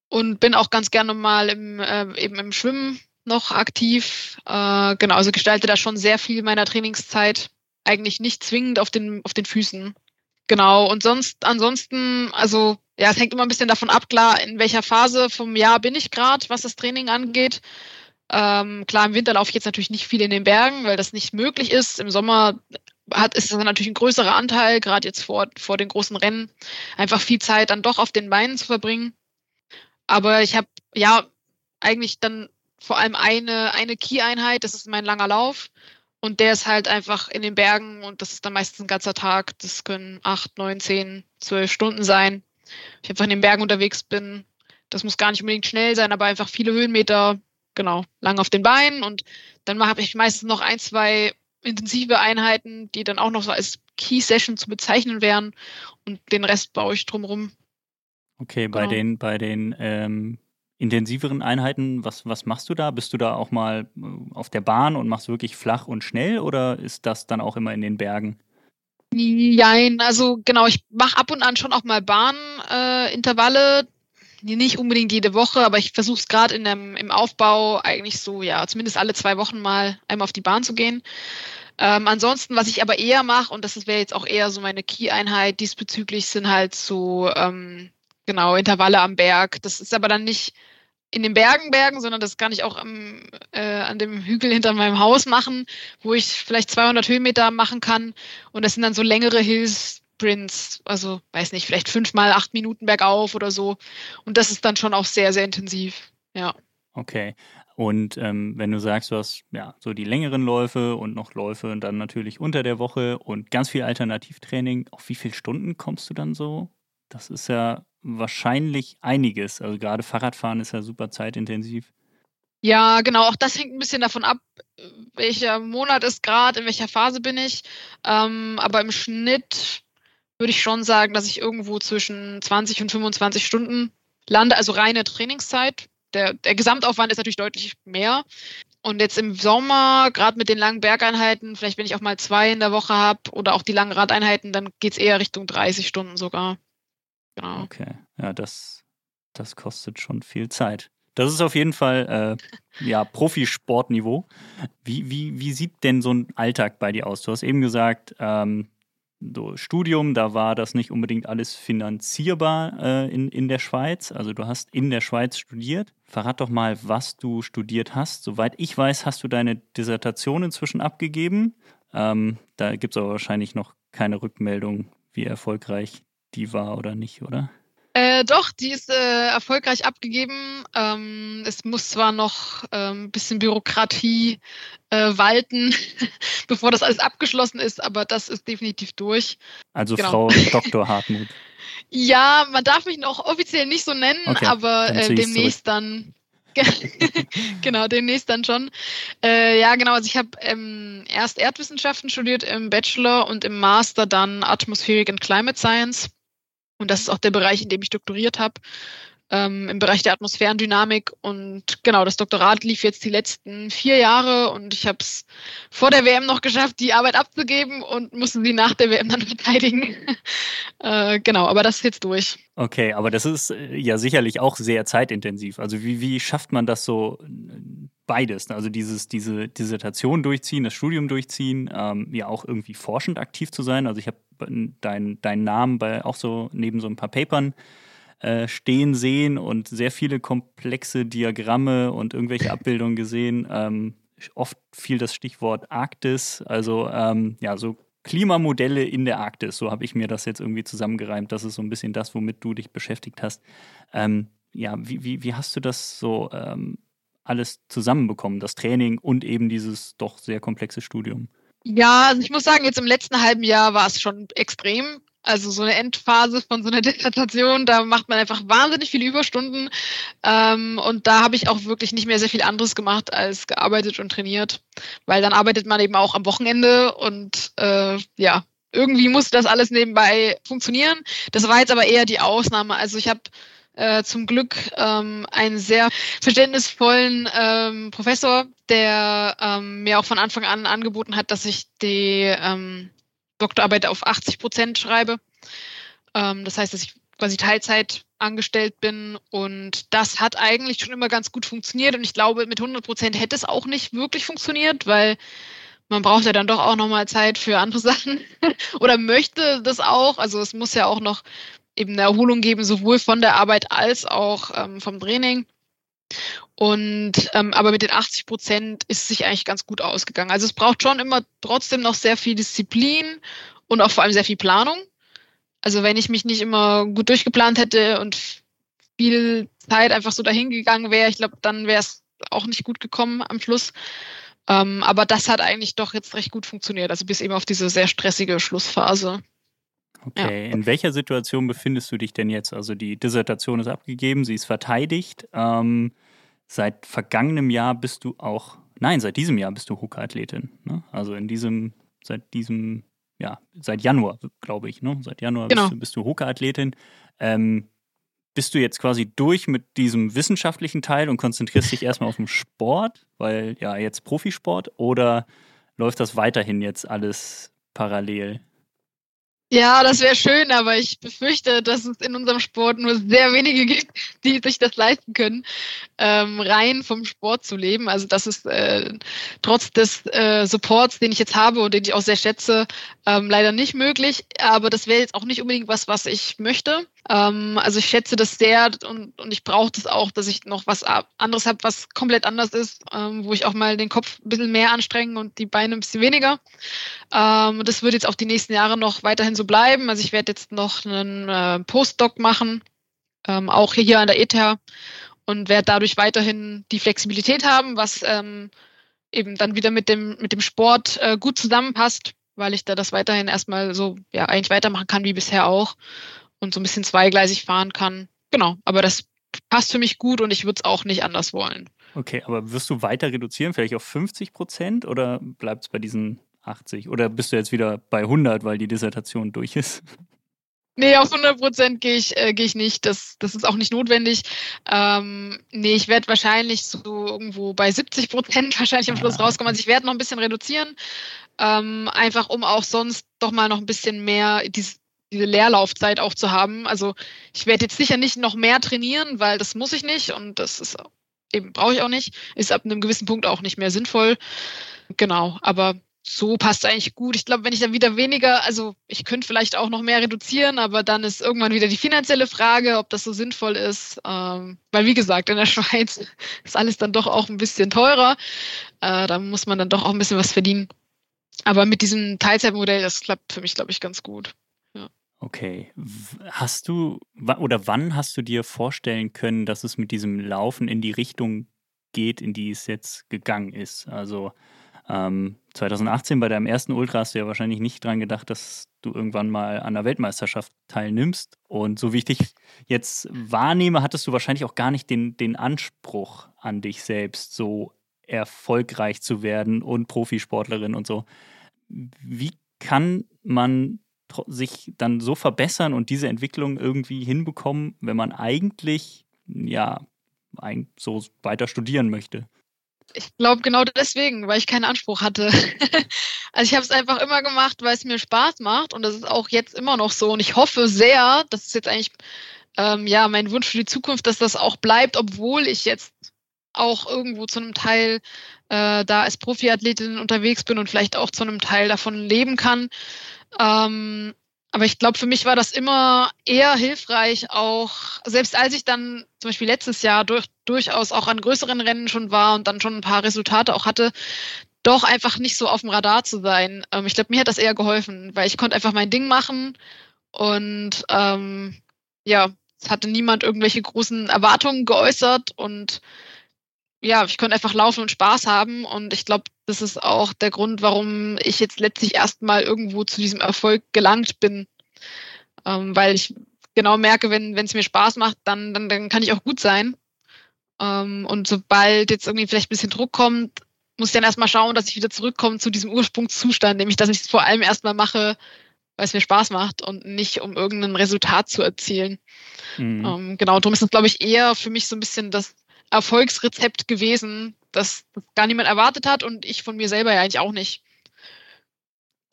Speaker 1: Und bin auch ganz gerne mal im, äh, eben im Schwimmen noch aktiv. Äh, genau, also gestalte da schon sehr viel meiner Trainingszeit eigentlich nicht zwingend auf den, auf den Füßen. Genau, und sonst, ansonsten, also ja, es hängt immer ein bisschen davon ab, klar, in welcher Phase vom Jahr bin ich gerade, was das Training angeht. Ähm, klar, im Winter laufe ich jetzt natürlich nicht viel in den Bergen, weil das nicht möglich ist. Im Sommer hat, ist es natürlich ein größerer Anteil, gerade jetzt vor, vor den großen Rennen, einfach viel Zeit dann doch auf den Beinen zu verbringen. Aber ich habe ja eigentlich dann vor allem eine, eine Key-Einheit, das ist mein langer Lauf. Und der ist halt einfach in den Bergen und das ist dann meistens ein ganzer Tag. Das können acht, neun, zehn, zwölf Stunden sein ich einfach in den Bergen unterwegs bin. Das muss gar nicht unbedingt schnell sein, aber einfach viele Höhenmeter, genau, lang auf den Beinen. Und dann habe ich meistens noch ein, zwei intensive Einheiten, die dann auch noch so als Key Session zu bezeichnen wären. Und den Rest baue ich drumherum.
Speaker 3: Okay, bei genau. den, bei den ähm, intensiveren Einheiten, was, was machst du da? Bist du da auch mal äh, auf der Bahn und machst wirklich flach und schnell oder ist das dann auch immer in den Bergen?
Speaker 1: Nein, also genau, ich mache ab und an schon auch mal Bahnintervalle. Äh, nicht unbedingt jede Woche, aber ich versuche es gerade im Aufbau eigentlich so, ja, zumindest alle zwei Wochen mal einmal auf die Bahn zu gehen. Ähm, ansonsten, was ich aber eher mache, und das wäre jetzt auch eher so meine Key-Einheit diesbezüglich, sind halt so, ähm, genau, Intervalle am Berg. Das ist aber dann nicht in den Bergen bergen, sondern das kann ich auch am, äh, an dem Hügel hinter meinem Haus machen, wo ich vielleicht 200 Höhenmeter machen kann. Und das sind dann so längere Hillsprints, also weiß nicht, vielleicht fünf mal acht Minuten bergauf oder so. Und das ist dann schon auch sehr, sehr intensiv. Ja.
Speaker 3: Okay. Und ähm, wenn du sagst, du hast ja so die längeren Läufe und noch Läufe und dann natürlich unter der Woche und ganz viel Alternativtraining, auf wie viele Stunden kommst du dann so? Das ist ja wahrscheinlich einiges. Also gerade Fahrradfahren ist ja super zeitintensiv.
Speaker 1: Ja, genau. Auch das hängt ein bisschen davon ab, welcher Monat ist gerade, in welcher Phase bin ich. Ähm, aber im Schnitt würde ich schon sagen, dass ich irgendwo zwischen 20 und 25 Stunden lande, also reine Trainingszeit. Der, der Gesamtaufwand ist natürlich deutlich mehr. Und jetzt im Sommer, gerade mit den langen Bergeinheiten, vielleicht wenn ich auch mal zwei in der Woche habe oder auch die langen Radeinheiten, dann geht es eher Richtung 30 Stunden sogar.
Speaker 3: Genau. Okay, ja, das, das kostet schon viel Zeit. Das ist auf jeden Fall äh, ja, Profisportniveau. Wie, wie, wie sieht denn so ein Alltag bei dir aus? Du hast eben gesagt, ähm, so Studium, da war das nicht unbedingt alles finanzierbar äh, in, in der Schweiz. Also du hast in der Schweiz studiert. Verrat doch mal, was du studiert hast. Soweit ich weiß, hast du deine Dissertation inzwischen abgegeben. Ähm, da gibt es aber wahrscheinlich noch keine Rückmeldung, wie erfolgreich die war oder nicht, oder?
Speaker 1: Äh, doch, die ist äh, erfolgreich abgegeben. Ähm, es muss zwar noch ein ähm, bisschen Bürokratie äh, walten, bevor das alles abgeschlossen ist, aber das ist definitiv durch.
Speaker 3: Also genau. Frau Dr. Hartmut.
Speaker 1: ja, man darf mich noch offiziell nicht so nennen, okay, aber äh, demnächst dann. genau, demnächst dann schon. Äh, ja, genau. Also ich habe ähm, erst Erdwissenschaften studiert im Bachelor und im Master dann Atmospheric and Climate Science. Und das ist auch der Bereich, in dem ich doktoriert habe ähm, im Bereich der Atmosphärendynamik. Und genau, das Doktorat lief jetzt die letzten vier Jahre und ich habe es vor der WM noch geschafft, die Arbeit abzugeben und musste sie nach der WM dann verteidigen. äh, genau, aber das ist jetzt durch.
Speaker 3: Okay, aber das ist äh, ja sicherlich auch sehr zeitintensiv. Also wie, wie schafft man das so beides? Also dieses, diese Dissertation durchziehen, das Studium durchziehen, ähm, ja auch irgendwie forschend aktiv zu sein. Also ich habe deinen dein Namen bei auch so neben so ein paar Papern äh, stehen sehen und sehr viele komplexe Diagramme und irgendwelche Abbildungen gesehen. Ähm, oft fiel das Stichwort Arktis, also ähm, ja, so Klimamodelle in der Arktis. So habe ich mir das jetzt irgendwie zusammengereimt. Das ist so ein bisschen das, womit du dich beschäftigt hast. Ähm, ja, wie, wie, wie hast du das so ähm, alles zusammenbekommen, das Training und eben dieses doch sehr komplexe Studium?
Speaker 1: Ja, also ich muss sagen, jetzt im letzten halben Jahr war es schon extrem. Also so eine Endphase von so einer Dissertation, da macht man einfach wahnsinnig viele Überstunden. Ähm, und da habe ich auch wirklich nicht mehr sehr viel anderes gemacht als gearbeitet und trainiert. Weil dann arbeitet man eben auch am Wochenende und äh, ja, irgendwie muss das alles nebenbei funktionieren. Das war jetzt aber eher die Ausnahme. Also ich habe äh, zum Glück ähm, einen sehr verständnisvollen ähm, Professor, der ähm, mir auch von Anfang an angeboten hat, dass ich die ähm, Doktorarbeit auf 80 Prozent schreibe. Ähm, das heißt, dass ich quasi Teilzeit angestellt bin und das hat eigentlich schon immer ganz gut funktioniert und ich glaube, mit 100 Prozent hätte es auch nicht wirklich funktioniert, weil man braucht ja dann doch auch nochmal Zeit für andere Sachen oder möchte das auch. Also es muss ja auch noch eben eine Erholung geben, sowohl von der Arbeit als auch ähm, vom Training. Und ähm, aber mit den 80 Prozent ist es sich eigentlich ganz gut ausgegangen. Also es braucht schon immer trotzdem noch sehr viel Disziplin und auch vor allem sehr viel Planung. Also wenn ich mich nicht immer gut durchgeplant hätte und viel Zeit einfach so dahingegangen wäre, ich glaube, dann wäre es auch nicht gut gekommen am Schluss. Ähm, aber das hat eigentlich doch jetzt recht gut funktioniert. Also bis eben auf diese sehr stressige Schlussphase.
Speaker 3: Okay, ja. in welcher Situation befindest du dich denn jetzt? Also die Dissertation ist abgegeben, sie ist verteidigt. Ähm, seit vergangenem Jahr bist du auch, nein, seit diesem Jahr bist du Hooker-Athletin. Ne? Also in diesem, seit diesem, ja, seit Januar, glaube ich, ne? Seit Januar genau. bist du, bist du Hooker-Athletin. Ähm, bist du jetzt quasi durch mit diesem wissenschaftlichen Teil und konzentrierst dich erstmal auf den Sport, weil ja jetzt Profisport, oder läuft das weiterhin jetzt alles parallel?
Speaker 1: Ja, das wäre schön, aber ich befürchte, dass es in unserem Sport nur sehr wenige gibt, die sich das leisten können, ähm, rein vom Sport zu leben. Also das ist äh, trotz des äh, Supports, den ich jetzt habe und den ich auch sehr schätze, ähm, leider nicht möglich. Aber das wäre jetzt auch nicht unbedingt was, was ich möchte. Ähm, also ich schätze das sehr und, und ich brauche das auch, dass ich noch was anderes habe, was komplett anders ist, ähm, wo ich auch mal den Kopf ein bisschen mehr anstrengen und die Beine ein bisschen weniger. Ähm, das wird jetzt auch die nächsten Jahre noch weiterhin so bleiben. Also ich werde jetzt noch einen äh, Postdoc machen, ähm, auch hier an der ETH und werde dadurch weiterhin die Flexibilität haben, was ähm, eben dann wieder mit dem, mit dem Sport äh, gut zusammenpasst, weil ich da das weiterhin erstmal so ja eigentlich weitermachen kann wie bisher auch und so ein bisschen zweigleisig fahren kann. Genau, aber das passt für mich gut und ich würde es auch nicht anders wollen.
Speaker 3: Okay, aber wirst du weiter reduzieren, vielleicht auf 50 Prozent oder bleibt es bei diesen 80? Oder bist du jetzt wieder bei 100, weil die Dissertation durch ist?
Speaker 1: Nee, auf 100 Prozent gehe ich, äh, geh ich nicht. Das, das ist auch nicht notwendig. Ähm, nee, ich werde wahrscheinlich so irgendwo bei 70 Prozent wahrscheinlich am Schluss ah. rauskommen. Also ich werde noch ein bisschen reduzieren, ähm, einfach um auch sonst doch mal noch ein bisschen mehr dieses, diese Leerlaufzeit auch zu haben. Also ich werde jetzt sicher nicht noch mehr trainieren, weil das muss ich nicht und das ist eben brauche ich auch nicht. Ist ab einem gewissen Punkt auch nicht mehr sinnvoll. Genau, aber so passt eigentlich gut. Ich glaube, wenn ich dann wieder weniger, also ich könnte vielleicht auch noch mehr reduzieren, aber dann ist irgendwann wieder die finanzielle Frage, ob das so sinnvoll ist. Ähm, weil wie gesagt, in der Schweiz ist alles dann doch auch ein bisschen teurer. Äh, da muss man dann doch auch ein bisschen was verdienen. Aber mit diesem Teilzeitmodell, das klappt für mich, glaube ich, ganz gut.
Speaker 3: Okay. Hast du oder wann hast du dir vorstellen können, dass es mit diesem Laufen in die Richtung geht, in die es jetzt gegangen ist? Also ähm, 2018 bei deinem ersten Ultra hast du ja wahrscheinlich nicht dran gedacht, dass du irgendwann mal an der Weltmeisterschaft teilnimmst. Und so wie ich dich jetzt wahrnehme, hattest du wahrscheinlich auch gar nicht den, den Anspruch an dich selbst, so erfolgreich zu werden und Profisportlerin und so. Wie kann man sich dann so verbessern und diese Entwicklung irgendwie hinbekommen, wenn man eigentlich ja so weiter studieren möchte?
Speaker 1: Ich glaube genau deswegen, weil ich keinen Anspruch hatte. also ich habe es einfach immer gemacht, weil es mir Spaß macht und das ist auch jetzt immer noch so und ich hoffe sehr, das ist jetzt eigentlich ähm, ja mein Wunsch für die Zukunft, dass das auch bleibt, obwohl ich jetzt auch irgendwo zu einem Teil äh, da als Profiathletin unterwegs bin und vielleicht auch zu einem Teil davon leben kann. Ähm, aber ich glaube, für mich war das immer eher hilfreich, auch selbst als ich dann zum Beispiel letztes Jahr durch, durchaus auch an größeren Rennen schon war und dann schon ein paar Resultate auch hatte, doch einfach nicht so auf dem Radar zu sein. Ähm, ich glaube, mir hat das eher geholfen, weil ich konnte einfach mein Ding machen und ähm, ja, es hatte niemand irgendwelche großen Erwartungen geäußert und ja, ich konnte einfach laufen und Spaß haben. Und ich glaube, das ist auch der Grund, warum ich jetzt letztlich erstmal irgendwo zu diesem Erfolg gelangt bin. Ähm, weil ich genau merke, wenn es mir Spaß macht, dann, dann, dann kann ich auch gut sein. Ähm, und sobald jetzt irgendwie vielleicht ein bisschen Druck kommt, muss ich dann erstmal schauen, dass ich wieder zurückkomme zu diesem Ursprungszustand, nämlich dass ich es vor allem erstmal mache, weil es mir Spaß macht und nicht um irgendein Resultat zu erzielen. Mhm. Ähm, genau, darum ist es, glaube ich, eher für mich so ein bisschen das Erfolgsrezept gewesen, das, gar niemand erwartet hat und ich von mir selber ja eigentlich auch nicht.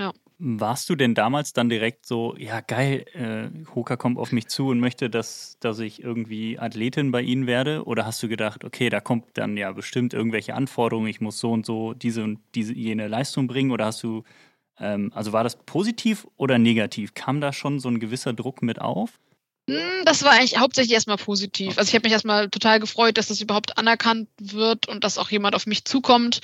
Speaker 3: Ja. Warst du denn damals dann direkt so, ja geil, äh, Hoka kommt auf mich zu und möchte, dass, dass ich irgendwie Athletin bei ihnen werde? Oder hast du gedacht, okay, da kommt dann ja bestimmt irgendwelche Anforderungen, ich muss so und so diese und diese jene Leistung bringen? Oder hast du, ähm, also war das positiv oder negativ? Kam da schon so ein gewisser Druck mit auf?
Speaker 1: Hm, das war eigentlich hauptsächlich erstmal positiv. Also ich habe mich erstmal total gefreut, dass das überhaupt anerkannt wird und dass auch jemand auf mich zukommt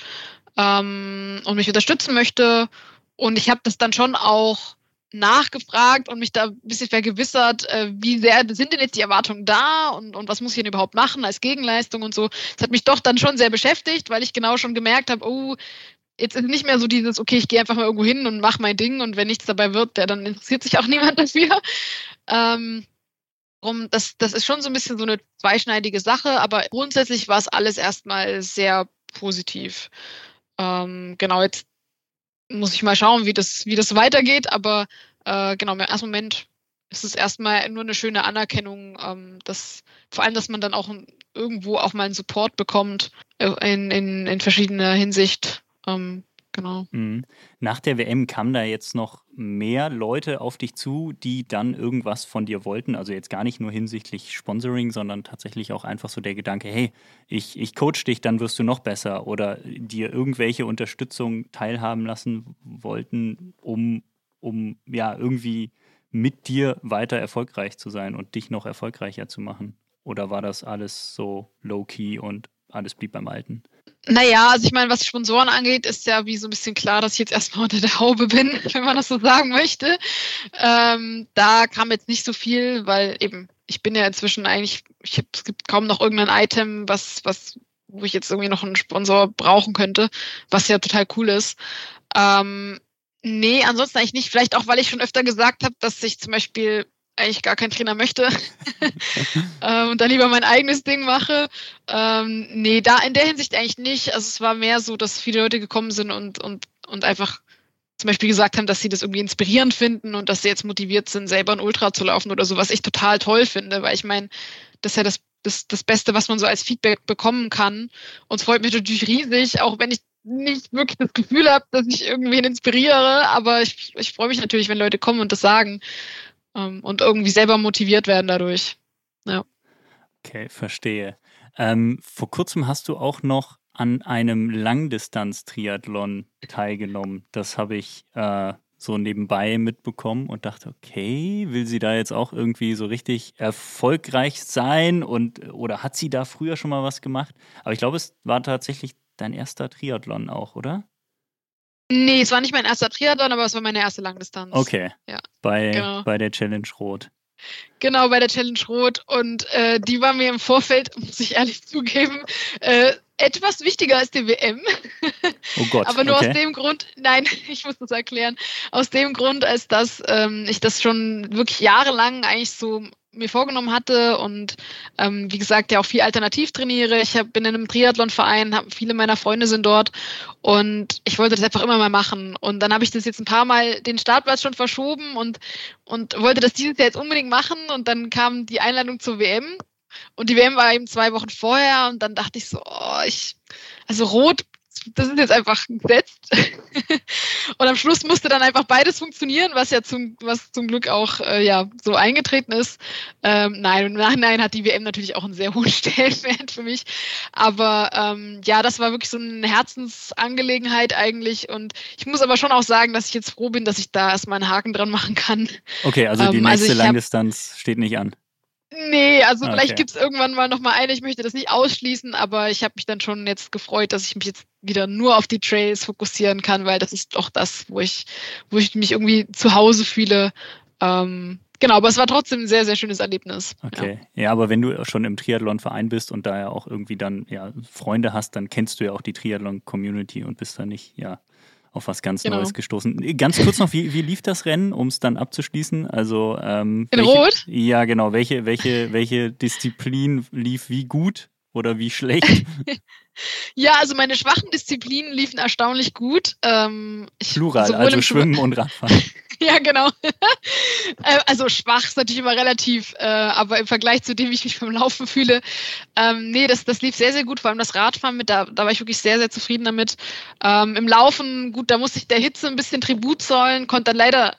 Speaker 1: ähm, und mich unterstützen möchte. Und ich habe das dann schon auch nachgefragt und mich da ein bisschen vergewissert, äh, wie sehr sind denn jetzt die Erwartungen da und, und was muss ich denn überhaupt machen als Gegenleistung und so. Das hat mich doch dann schon sehr beschäftigt, weil ich genau schon gemerkt habe, oh, jetzt ist nicht mehr so dieses, okay, ich gehe einfach mal irgendwo hin und mache mein Ding und wenn nichts dabei wird, der, dann interessiert sich auch niemand dafür. Ähm, Drum, das, das ist schon so ein bisschen so eine zweischneidige Sache, aber grundsätzlich war es alles erstmal sehr positiv. Ähm, genau, jetzt muss ich mal schauen, wie das, wie das weitergeht, aber äh, genau, im ersten Moment ist es erstmal nur eine schöne Anerkennung, ähm, dass vor allem, dass man dann auch irgendwo auch mal einen Support bekommt äh, in, in, in verschiedener Hinsicht. Ähm, genau. Mhm.
Speaker 3: Nach der WM kamen da jetzt noch mehr Leute auf dich zu, die dann irgendwas von dir wollten. Also jetzt gar nicht nur hinsichtlich Sponsoring, sondern tatsächlich auch einfach so der Gedanke, hey, ich, ich coach dich, dann wirst du noch besser. Oder dir irgendwelche Unterstützung teilhaben lassen wollten, um, um ja irgendwie mit dir weiter erfolgreich zu sein und dich noch erfolgreicher zu machen. Oder war das alles so low-key und alles blieb beim Alten?
Speaker 1: Naja, also ich meine, was Sponsoren angeht, ist ja wie so ein bisschen klar, dass ich jetzt erstmal unter der Haube bin, wenn man das so sagen möchte. Ähm, da kam jetzt nicht so viel, weil eben, ich bin ja inzwischen eigentlich, ich hab, es gibt kaum noch irgendein Item, was, was, wo ich jetzt irgendwie noch einen Sponsor brauchen könnte, was ja total cool ist. Ähm, nee, ansonsten eigentlich nicht. Vielleicht auch, weil ich schon öfter gesagt habe, dass ich zum Beispiel eigentlich gar keinen Trainer möchte ähm, und dann lieber mein eigenes Ding mache. Ähm, nee, da in der Hinsicht eigentlich nicht. Also es war mehr so, dass viele Leute gekommen sind und, und, und einfach zum Beispiel gesagt haben, dass sie das irgendwie inspirierend finden und dass sie jetzt motiviert sind, selber ein Ultra zu laufen oder so, was ich total toll finde, weil ich meine, das ist ja das, das, das Beste, was man so als Feedback bekommen kann. Und es freut mich natürlich riesig, auch wenn ich nicht wirklich das Gefühl habe, dass ich irgendwen inspiriere, aber ich, ich freue mich natürlich, wenn Leute kommen und das sagen ähm, und irgendwie selber motiviert werden dadurch. Ja.
Speaker 3: Okay, verstehe. Ähm, vor kurzem hast du auch noch an einem Langdistanz-Triathlon teilgenommen. Das habe ich äh, so nebenbei mitbekommen und dachte, okay, will sie da jetzt auch irgendwie so richtig erfolgreich sein und oder hat sie da früher schon mal was gemacht? Aber ich glaube, es war tatsächlich dein erster Triathlon auch, oder?
Speaker 1: Nee, es war nicht mein erster Triathlon, aber es war meine erste Langdistanz.
Speaker 3: Okay.
Speaker 1: Ja.
Speaker 3: Bei, genau. bei der Challenge Rot.
Speaker 1: Genau, bei der Challenge Rot. Und äh, die war mir im Vorfeld, muss ich ehrlich zugeben, äh, etwas wichtiger als die WM.
Speaker 3: Oh Gott.
Speaker 1: Aber nur
Speaker 3: okay.
Speaker 1: aus dem Grund, nein, ich muss das erklären, aus dem Grund, als dass ähm, ich das schon wirklich jahrelang eigentlich so mir vorgenommen hatte und ähm, wie gesagt ja auch viel alternativ trainiere. Ich hab, bin in einem Triathlonverein, hab, viele meiner Freunde sind dort und ich wollte das einfach immer mal machen. Und dann habe ich das jetzt ein paar Mal den Startplatz schon verschoben und, und wollte das dieses Jahr jetzt unbedingt machen und dann kam die Einladung zur WM und die WM war eben zwei Wochen vorher und dann dachte ich so, oh, ich, also rot das ist jetzt einfach gesetzt. und am Schluss musste dann einfach beides funktionieren, was ja zum, was zum Glück auch äh, ja, so eingetreten ist. Ähm, nein, im Nachhinein hat die WM natürlich auch einen sehr hohen Stellenwert für mich. Aber ähm, ja, das war wirklich so eine Herzensangelegenheit eigentlich. Und ich muss aber schon auch sagen, dass ich jetzt froh bin, dass ich da erstmal einen Haken dran machen kann.
Speaker 3: Okay, also die ähm, nächste also Langdistanz steht nicht an.
Speaker 1: Nee, also okay. vielleicht gibt es irgendwann mal nochmal eine. Ich möchte das nicht ausschließen, aber ich habe mich dann schon jetzt gefreut, dass ich mich jetzt wieder nur auf die Trails fokussieren kann, weil das ist doch das, wo ich, wo ich mich irgendwie zu Hause fühle. Ähm, genau, aber es war trotzdem ein sehr, sehr schönes Erlebnis.
Speaker 3: Okay. Ja. ja, aber wenn du schon im Triathlon-Verein bist und da ja auch irgendwie dann ja Freunde hast, dann kennst du ja auch die Triathlon-Community und bist da nicht, ja, auf was ganz genau. Neues gestoßen. Ganz kurz noch, wie, wie lief das Rennen, um es dann abzuschließen? Also ähm,
Speaker 1: in
Speaker 3: welche,
Speaker 1: Rot?
Speaker 3: Ja, genau. Welche, welche, welche Disziplin lief wie gut oder wie schlecht?
Speaker 1: ja, also meine schwachen Disziplinen liefen erstaunlich gut. Ähm,
Speaker 3: ich, Plural, also Schwimmen und Radfahren.
Speaker 1: ja, genau. Äh, also schwach ist natürlich immer relativ, äh, aber im Vergleich zu dem, wie ich mich beim Laufen fühle, ähm, nee, das, das lief sehr, sehr gut. Vor allem das Radfahren mit, da, da war ich wirklich sehr, sehr zufrieden damit. Ähm, Im Laufen, gut, da musste ich der Hitze ein bisschen Tribut zollen, konnte dann leider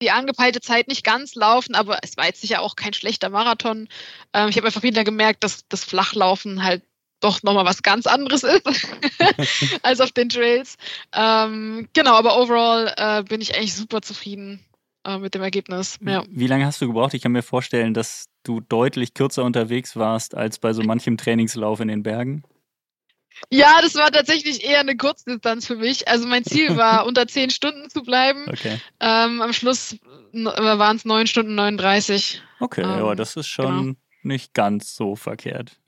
Speaker 1: die angepeilte Zeit nicht ganz laufen, aber es war jetzt sicher auch kein schlechter Marathon. Ähm, ich habe einfach wieder gemerkt, dass das Flachlaufen halt doch nochmal was ganz anderes ist als auf den Trails. Ähm, genau, aber overall äh, bin ich eigentlich super zufrieden äh, mit dem Ergebnis. Ja.
Speaker 3: Wie lange hast du gebraucht? Ich kann mir vorstellen, dass du deutlich kürzer unterwegs warst als bei so manchem Trainingslauf in den Bergen.
Speaker 1: Ja, das war tatsächlich eher eine Kurzdistanz für mich. Also mein Ziel war, unter 10 Stunden zu bleiben.
Speaker 3: Okay.
Speaker 1: Ähm, am Schluss waren es 9 Stunden 39.
Speaker 3: Okay, ähm, ja, das ist schon genau. nicht ganz so verkehrt.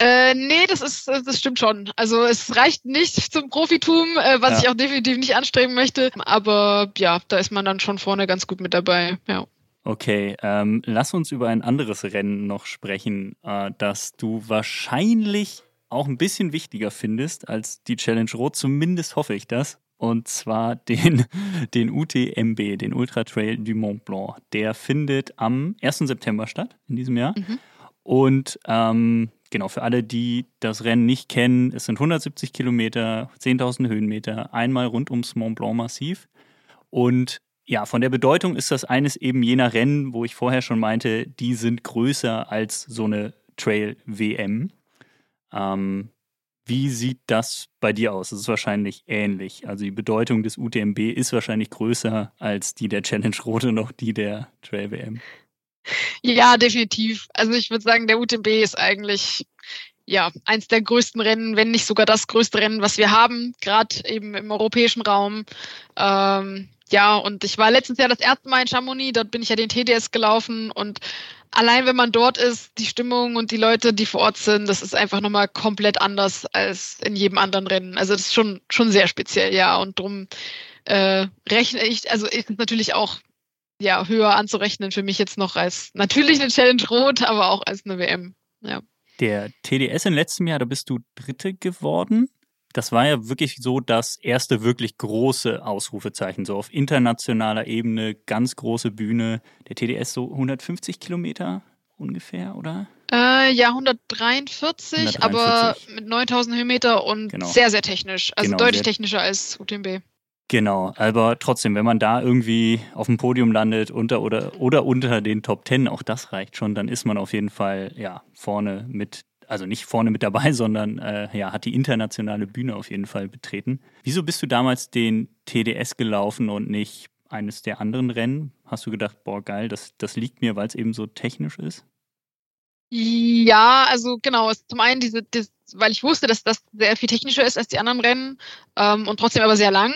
Speaker 1: Äh, nee, das ist, das stimmt schon. Also es reicht nicht zum Profitum, äh, was ja. ich auch definitiv nicht anstreben möchte. Aber ja, da ist man dann schon vorne ganz gut mit dabei. Ja.
Speaker 3: Okay, ähm, lass uns über ein anderes Rennen noch sprechen, äh, das du wahrscheinlich auch ein bisschen wichtiger findest als die Challenge Rot. Zumindest hoffe ich das. Und zwar den, den UTMB, den Ultra Trail du Mont Blanc. Der findet am 1. September statt in diesem Jahr. Mhm. Und ähm, genau, für alle, die das Rennen nicht kennen, es sind 170 Kilometer, 10.000 Höhenmeter, einmal rund ums Mont Blanc Massiv. Und ja, von der Bedeutung ist das eines eben jener Rennen, wo ich vorher schon meinte, die sind größer als so eine Trail-WM. Ähm, wie sieht das bei dir aus? Es ist wahrscheinlich ähnlich. Also die Bedeutung des UTMB ist wahrscheinlich größer als die der Challenge Rote noch die der Trail WM.
Speaker 1: Ja, definitiv. Also ich würde sagen, der UTMB ist eigentlich ja eins der größten Rennen, wenn nicht sogar das größte Rennen, was wir haben, gerade eben im europäischen Raum. Ähm, ja, und ich war letztes Jahr das erste Mal in Chamonix, dort bin ich ja den TDS gelaufen und allein wenn man dort ist, die Stimmung und die Leute, die vor Ort sind, das ist einfach nochmal komplett anders als in jedem anderen Rennen. Also das ist schon, schon sehr speziell, ja. Und drum äh, rechne ich, also ist natürlich auch ja, höher anzurechnen für mich jetzt noch als natürlich eine Challenge Rot, aber auch als eine WM. Ja.
Speaker 3: Der TDS im letzten Jahr, da bist du Dritte geworden. Das war ja wirklich so das erste wirklich große Ausrufezeichen, so auf internationaler Ebene, ganz große Bühne. Der TDS so 150 Kilometer ungefähr, oder?
Speaker 1: Äh, ja, 143, 143, aber mit 9000 Höhenmeter und genau. sehr, sehr technisch. Also genau, deutlich technischer als UTMB.
Speaker 3: Genau, aber trotzdem, wenn man da irgendwie auf dem Podium landet unter oder, oder unter den Top Ten, auch das reicht schon, dann ist man auf jeden Fall ja vorne mit, also nicht vorne mit dabei, sondern äh, ja, hat die internationale Bühne auf jeden Fall betreten. Wieso bist du damals den TDS gelaufen und nicht eines der anderen Rennen? Hast du gedacht, boah, geil, das, das liegt mir, weil es eben so technisch ist?
Speaker 1: Ja, also genau. Zum einen diese, das, weil ich wusste, dass das sehr viel technischer ist als die anderen Rennen ähm, und trotzdem aber sehr lang.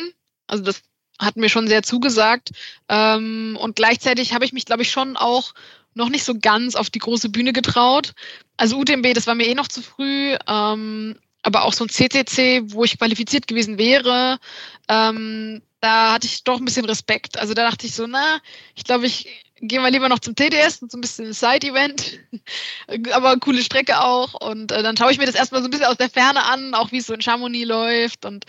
Speaker 1: Also das hat mir schon sehr zugesagt. Ähm, und gleichzeitig habe ich mich, glaube ich, schon auch noch nicht so ganz auf die große Bühne getraut. Also UTMB, das war mir eh noch zu früh. Ähm, aber auch so ein CCC, wo ich qualifiziert gewesen wäre, ähm, da hatte ich doch ein bisschen Respekt. Also da dachte ich so, na, ich glaube, ich gehe mal lieber noch zum TDS und so ein bisschen Side-Event, aber coole Strecke auch. Und äh, dann schaue ich mir das erstmal so ein bisschen aus der Ferne an, auch wie es so in Chamonix läuft. Und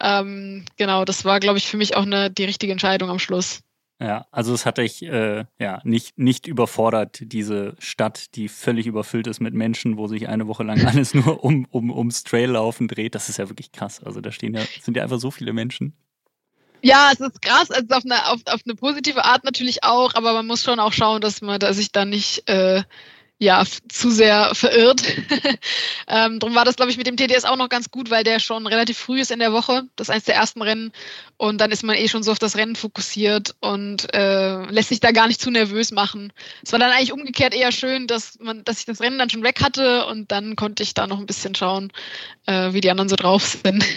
Speaker 1: ähm, genau, das war, glaube ich, für mich auch eine, die richtige Entscheidung am Schluss.
Speaker 3: Ja, also es hat dich äh, ja nicht, nicht überfordert, diese Stadt, die völlig überfüllt ist mit Menschen, wo sich eine Woche lang alles nur um, um, ums Traillaufen dreht. Das ist ja wirklich krass. Also da stehen ja, sind ja einfach so viele Menschen.
Speaker 1: Ja, es ist krass, also auf eine, auf, auf eine positive Art natürlich auch, aber man muss schon auch schauen, dass man da sich da nicht äh, ja, zu sehr verirrt. ähm, drum war das, glaube ich, mit dem TDS auch noch ganz gut, weil der schon relativ früh ist in der Woche. Das ist eines der ersten Rennen. Und dann ist man eh schon so auf das Rennen fokussiert und äh, lässt sich da gar nicht zu nervös machen. Es war dann eigentlich umgekehrt eher schön, dass man, dass ich das Rennen dann schon weg hatte und dann konnte ich da noch ein bisschen schauen, äh, wie die anderen so drauf sind.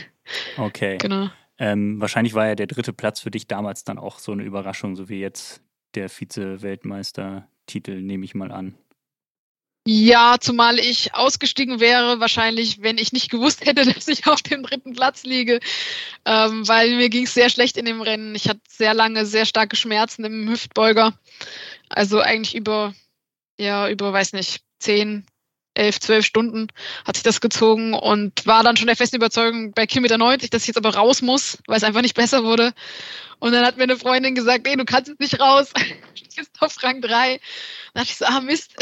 Speaker 3: Okay. Genau. Ähm, wahrscheinlich war ja der dritte Platz für dich damals dann auch so eine Überraschung, so wie jetzt der Vize-Weltmeister-Titel, nehme ich mal an.
Speaker 1: Ja, zumal ich ausgestiegen wäre, wahrscheinlich, wenn ich nicht gewusst hätte, dass ich auf dem dritten Platz liege, ähm, weil mir ging es sehr schlecht in dem Rennen. Ich hatte sehr lange, sehr starke Schmerzen im Hüftbeuger. Also eigentlich über, ja, über, weiß nicht, zehn, elf, zwölf Stunden hat sich das gezogen und war dann schon der festen Überzeugung bei Kilometer 90, dass ich jetzt aber raus muss, weil es einfach nicht besser wurde. Und dann hat mir eine Freundin gesagt, ey, du kannst jetzt nicht raus, du bist auf Rang 3. Dann dachte ich so, ah Mist.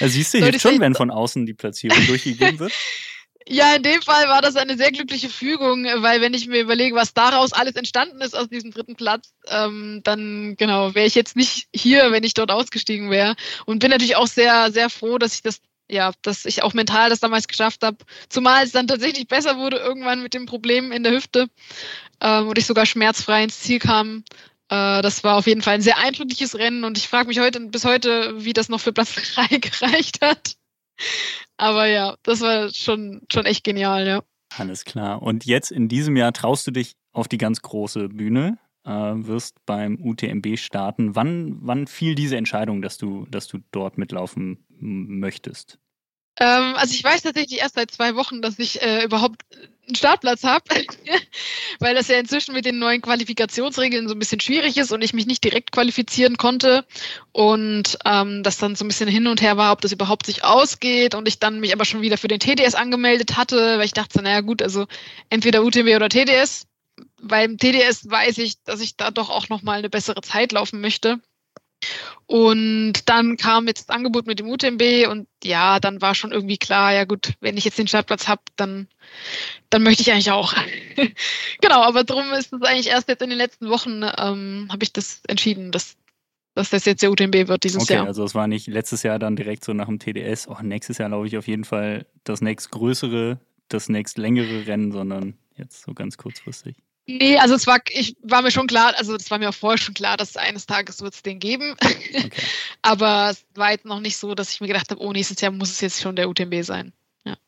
Speaker 3: Ja, siehst du jetzt schon, wenn von außen die Platzierung durchgegeben wird?
Speaker 1: Ja, in dem Fall war das eine sehr glückliche Fügung, weil wenn ich mir überlege, was daraus alles entstanden ist aus diesem dritten Platz, ähm, dann genau wäre ich jetzt nicht hier, wenn ich dort ausgestiegen wäre. Und bin natürlich auch sehr, sehr froh, dass ich das ja, dass ich auch mental das damals geschafft habe. Zumal es dann tatsächlich besser wurde irgendwann mit dem Problem in der Hüfte ähm, und ich sogar schmerzfrei ins Ziel kam. Äh, das war auf jeden Fall ein sehr eindrückliches Rennen und ich frage mich heute bis heute, wie das noch für Platz 3 gereicht hat. Aber ja, das war schon, schon echt genial, ja.
Speaker 3: Alles klar. Und jetzt in diesem Jahr traust du dich auf die ganz große Bühne, äh, wirst beim UTMB starten. Wann, wann fiel diese Entscheidung, dass du, dass du dort mitlaufen möchtest?
Speaker 1: Ähm, also ich weiß tatsächlich erst seit zwei Wochen, dass ich äh, überhaupt einen Startplatz habe, weil das ja inzwischen mit den neuen Qualifikationsregeln so ein bisschen schwierig ist und ich mich nicht direkt qualifizieren konnte und ähm, das dann so ein bisschen hin und her war, ob das überhaupt sich ausgeht und ich dann mich aber schon wieder für den TDS angemeldet hatte, weil ich dachte, naja gut, also entweder UTMB oder TDS. Beim TDS weiß ich, dass ich da doch auch nochmal eine bessere Zeit laufen möchte. Und dann kam jetzt das Angebot mit dem UTMB und ja, dann war schon irgendwie klar, ja gut, wenn ich jetzt den Startplatz habe, dann, dann möchte ich eigentlich auch. genau, aber darum ist es eigentlich erst jetzt in den letzten Wochen, ähm, habe ich das entschieden, dass, dass das jetzt der UTMB wird dieses
Speaker 3: okay,
Speaker 1: Jahr.
Speaker 3: Also es war nicht letztes Jahr dann direkt so nach dem TDS, oh, nächstes Jahr glaube ich auf jeden Fall das nächst größere, das nächst längere Rennen, sondern jetzt so ganz kurzfristig.
Speaker 1: Nee, also es war, ich war mir schon klar, also es war mir auch vorher schon klar, dass eines Tages wird es den geben. Okay. Aber es war jetzt noch nicht so, dass ich mir gedacht habe, oh, nächstes Jahr muss es jetzt schon der UTMB sein. Ja.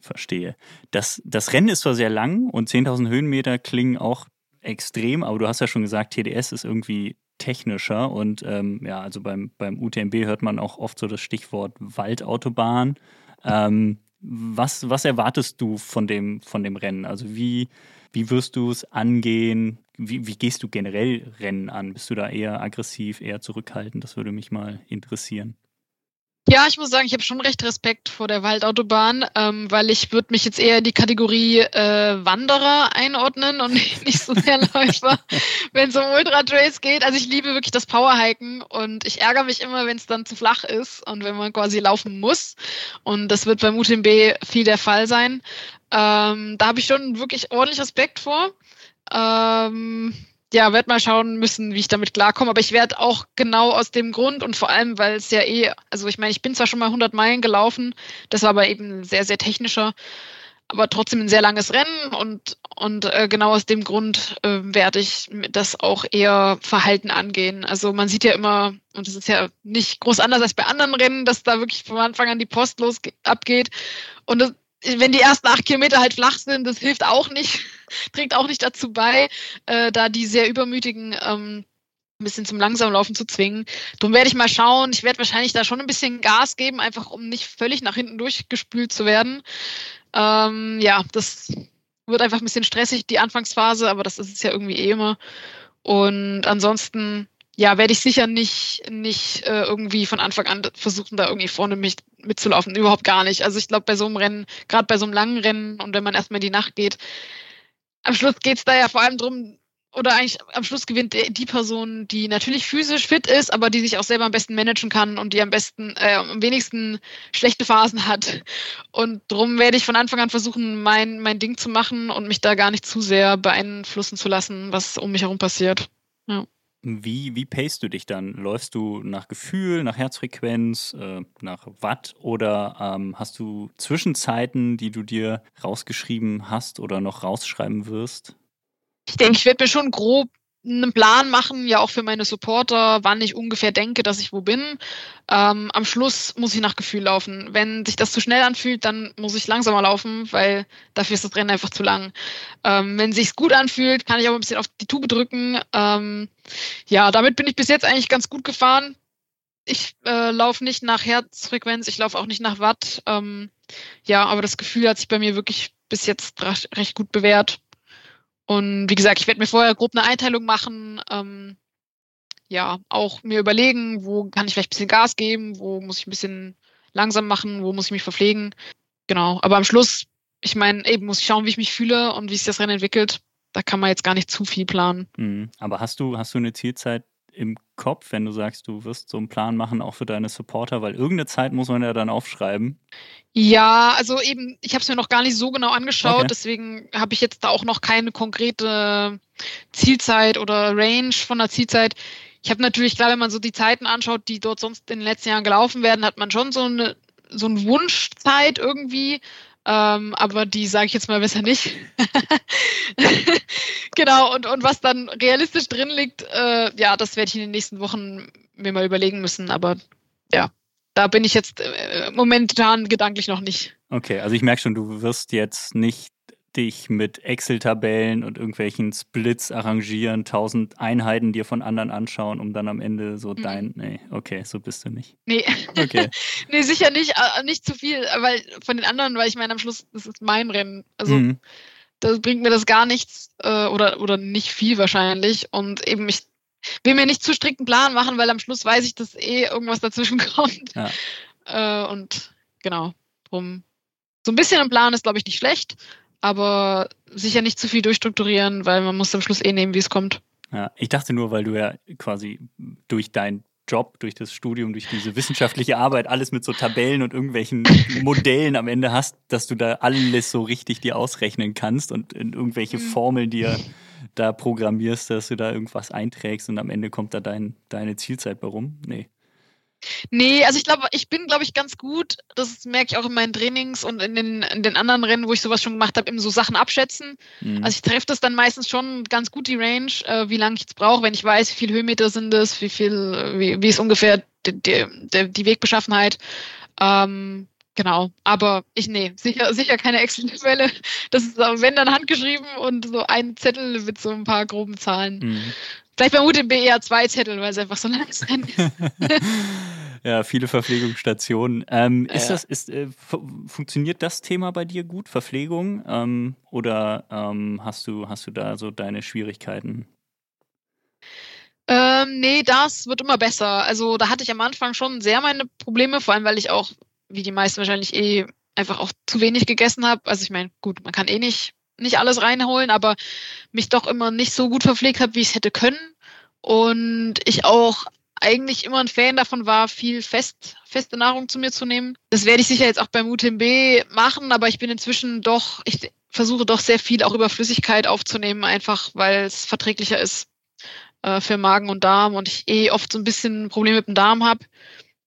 Speaker 3: Verstehe. Das, das Rennen ist zwar sehr lang und 10.000 Höhenmeter klingen auch extrem, aber du hast ja schon gesagt, TDS ist irgendwie technischer und ähm, ja, also beim, beim UTMB hört man auch oft so das Stichwort Waldautobahn. Ähm, was, was erwartest du von dem, von dem Rennen? Also wie, wie wirst du es angehen? Wie, wie gehst du generell Rennen an? Bist du da eher aggressiv, eher zurückhaltend? Das würde mich mal interessieren.
Speaker 1: Ja, ich muss sagen, ich habe schon recht Respekt vor der Waldautobahn, ähm, weil ich würde mich jetzt eher in die Kategorie äh, Wanderer einordnen und nicht so sehr Läufer, wenn es um Ultra-Trails geht. Also ich liebe wirklich das Powerhiken und ich ärgere mich immer, wenn es dann zu flach ist und wenn man quasi laufen muss. Und das wird beim UTMB viel der Fall sein. Ähm, da habe ich schon wirklich ordentlich Respekt vor. Ähm, ja, werde mal schauen müssen, wie ich damit klarkomme. Aber ich werde auch genau aus dem Grund und vor allem, weil es ja eh, also ich meine, ich bin zwar schon mal 100 Meilen gelaufen, das war aber eben sehr, sehr technischer. aber trotzdem ein sehr langes Rennen und, und äh, genau aus dem Grund äh, werde ich das auch eher Verhalten angehen. Also man sieht ja immer, und es ist ja nicht groß anders als bei anderen Rennen, dass da wirklich von Anfang an die Post los abgeht. Und das, wenn die ersten acht Kilometer halt flach sind, das hilft auch nicht, trägt auch nicht dazu bei, äh, da die sehr übermütigen ähm, ein bisschen zum Langsamlaufen zu zwingen. Darum werde ich mal schauen. Ich werde wahrscheinlich da schon ein bisschen Gas geben, einfach um nicht völlig nach hinten durchgespült zu werden. Ähm, ja, das wird einfach ein bisschen stressig, die Anfangsphase, aber das ist es ja irgendwie eh immer. Und ansonsten, ja, werde ich sicher nicht, nicht äh, irgendwie von Anfang an versuchen, da irgendwie vorne mich mitzulaufen. Überhaupt gar nicht. Also ich glaube, bei so einem Rennen, gerade bei so einem langen Rennen und wenn man erstmal in die Nacht geht, am Schluss geht es da ja vor allem darum, oder eigentlich am Schluss gewinnt die Person, die natürlich physisch fit ist, aber die sich auch selber am besten managen kann und die am besten, äh, am wenigsten schlechte Phasen hat. Und darum werde ich von Anfang an versuchen, mein, mein Ding zu machen und mich da gar nicht zu sehr beeinflussen zu lassen, was um mich herum passiert.
Speaker 3: Wie, wie pacest du dich dann? Läufst du nach Gefühl, nach Herzfrequenz, äh, nach Watt oder ähm, hast du Zwischenzeiten, die du dir rausgeschrieben hast oder noch rausschreiben wirst?
Speaker 1: ich denke, ich werde mir schon grob einen Plan machen, ja auch für meine Supporter, wann ich ungefähr denke, dass ich wo bin. Ähm, am Schluss muss ich nach Gefühl laufen. Wenn sich das zu schnell anfühlt, dann muss ich langsamer laufen, weil dafür ist das Rennen einfach zu lang. Ähm, wenn sich's gut anfühlt, kann ich auch ein bisschen auf die Tube drücken. Ähm, ja, damit bin ich bis jetzt eigentlich ganz gut gefahren. Ich äh, laufe nicht nach Herzfrequenz, ich laufe auch nicht nach Watt. Ähm, ja, aber das Gefühl hat sich bei mir wirklich bis jetzt recht gut bewährt. Und wie gesagt, ich werde mir vorher grob eine Einteilung machen. Ähm, ja, auch mir überlegen, wo kann ich vielleicht ein bisschen Gas geben, wo muss ich ein bisschen langsam machen, wo muss ich mich verpflegen. Genau. Aber am Schluss, ich meine, eben muss ich schauen, wie ich mich fühle und wie sich das Rennen entwickelt. Da kann man jetzt gar nicht zu viel planen.
Speaker 3: Mhm. Aber hast du, hast du eine Zielzeit, im Kopf, wenn du sagst, du wirst so einen Plan machen, auch für deine Supporter? Weil irgendeine Zeit muss man ja dann aufschreiben.
Speaker 1: Ja, also eben, ich habe es mir noch gar nicht so genau angeschaut, okay. deswegen habe ich jetzt da auch noch keine konkrete Zielzeit oder Range von der Zielzeit. Ich habe natürlich, klar, wenn man so die Zeiten anschaut, die dort sonst in den letzten Jahren gelaufen werden, hat man schon so eine so eine Wunschzeit irgendwie. Ähm, aber die sage ich jetzt mal besser nicht. genau, und, und was dann realistisch drin liegt, äh, ja, das werde ich in den nächsten Wochen mir mal überlegen müssen. Aber ja, da bin ich jetzt äh, momentan gedanklich noch nicht.
Speaker 3: Okay, also ich merke schon, du wirst jetzt nicht dich mit Excel-Tabellen und irgendwelchen Splits arrangieren, tausend Einheiten dir von anderen anschauen, um dann am Ende so mhm. dein. Nee, okay, so bist du nicht.
Speaker 1: Nee. Okay. nee, sicher nicht, nicht zu viel, weil von den anderen, weil ich meine, am Schluss, das ist mein Rennen. Also mhm. das bringt mir das gar nichts äh, oder, oder nicht viel wahrscheinlich. Und eben, ich will mir nicht zu strikten Plan machen, weil am Schluss weiß ich, dass eh irgendwas dazwischen kommt. Ja. Äh, und genau, drum. So ein bisschen ein Plan ist, glaube ich, nicht schlecht aber sicher nicht zu viel durchstrukturieren, weil man muss am Schluss eh nehmen, wie es kommt.
Speaker 3: Ja, ich dachte nur, weil du ja quasi durch deinen Job, durch das Studium, durch diese wissenschaftliche Arbeit alles mit so Tabellen und irgendwelchen Modellen am Ende hast, dass du da alles so richtig dir ausrechnen kannst und in irgendwelche mhm. Formeln dir da programmierst, dass du da irgendwas einträgst und am Ende kommt da dein, deine Zielzeit bei rum. Nee.
Speaker 1: Nee, also ich glaube, ich bin, glaube ich, ganz gut. Das merke ich auch in meinen Trainings und in den, in den anderen Rennen, wo ich sowas schon gemacht habe, eben so Sachen abschätzen. Mhm. Also ich treffe das dann meistens schon ganz gut, die Range, äh, wie lange ich es brauche, wenn ich weiß, wie viel Höhenmeter sind es, wie viel, wie, wie ist ungefähr die, die, die Wegbeschaffenheit. Ähm, genau. Aber ich, nee, sicher, sicher keine Excel-Tabelle. Das ist, wenn dann handgeschrieben und so ein Zettel mit so ein paar groben Zahlen. Mhm. Vielleicht bei UTB eher zwei Zettel, weil es einfach so lang ist.
Speaker 3: ja, viele Verpflegungsstationen. Ähm, ist ja. das, ist, äh, funktioniert das Thema bei dir gut, Verpflegung? Ähm, oder ähm, hast, du, hast du da so deine Schwierigkeiten?
Speaker 1: Ähm, nee, das wird immer besser. Also da hatte ich am Anfang schon sehr meine Probleme, vor allem weil ich auch, wie die meisten wahrscheinlich eh, einfach auch zu wenig gegessen habe. Also ich meine, gut, man kann eh nicht nicht alles reinholen, aber mich doch immer nicht so gut verpflegt habe, wie ich es hätte können. Und ich auch eigentlich immer ein Fan davon war, viel fest, feste Nahrung zu mir zu nehmen. Das werde ich sicher jetzt auch beim UTMB machen, aber ich bin inzwischen doch, ich versuche doch sehr viel auch über Flüssigkeit aufzunehmen, einfach weil es verträglicher ist äh, für Magen und Darm und ich eh oft so ein bisschen Probleme mit dem Darm habe,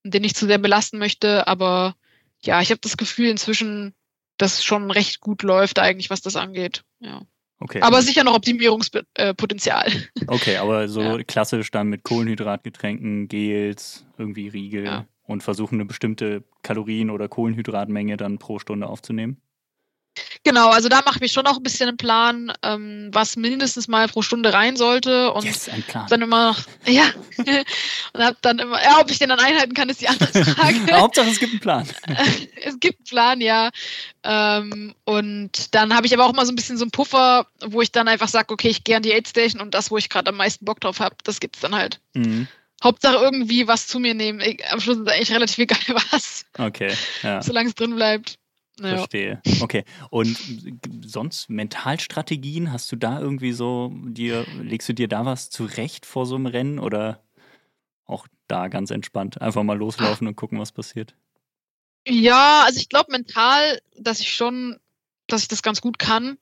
Speaker 1: den ich zu sehr belasten möchte. Aber ja, ich habe das Gefühl, inzwischen das schon recht gut läuft eigentlich, was das angeht. Ja.
Speaker 3: Okay.
Speaker 1: Aber sicher noch Optimierungspotenzial.
Speaker 3: Okay, aber so ja. klassisch dann mit Kohlenhydratgetränken, Gels, irgendwie Riegel ja. und versuchen eine bestimmte Kalorien- oder Kohlenhydratmenge dann pro Stunde aufzunehmen?
Speaker 1: Genau, also da mache ich mich schon auch ein bisschen einen Plan, ähm, was mindestens mal pro Stunde rein sollte. Und
Speaker 3: yes, ein Plan.
Speaker 1: dann immer, ja, und hab dann immer, ja, ob ich den dann einhalten kann, ist die andere Frage.
Speaker 3: Hauptsache es gibt einen Plan.
Speaker 1: es gibt einen Plan, ja. Ähm, und dann habe ich aber auch mal so ein bisschen so einen Puffer, wo ich dann einfach sage, okay, ich gehe an die Aid Station und das, wo ich gerade am meisten Bock drauf habe, das gibt's dann halt. Mhm. Hauptsache irgendwie was zu mir nehmen. Ich, am Schluss ist eigentlich relativ egal was.
Speaker 3: Okay. Ja.
Speaker 1: Solange es drin bleibt.
Speaker 3: Ja. Verstehe. Okay. Und sonst Mentalstrategien, hast du da irgendwie so dir, legst du dir da was zurecht vor so einem Rennen oder auch da ganz entspannt? Einfach mal loslaufen und gucken, was passiert.
Speaker 1: Ja, also ich glaube mental, dass ich schon, dass ich das ganz gut kann.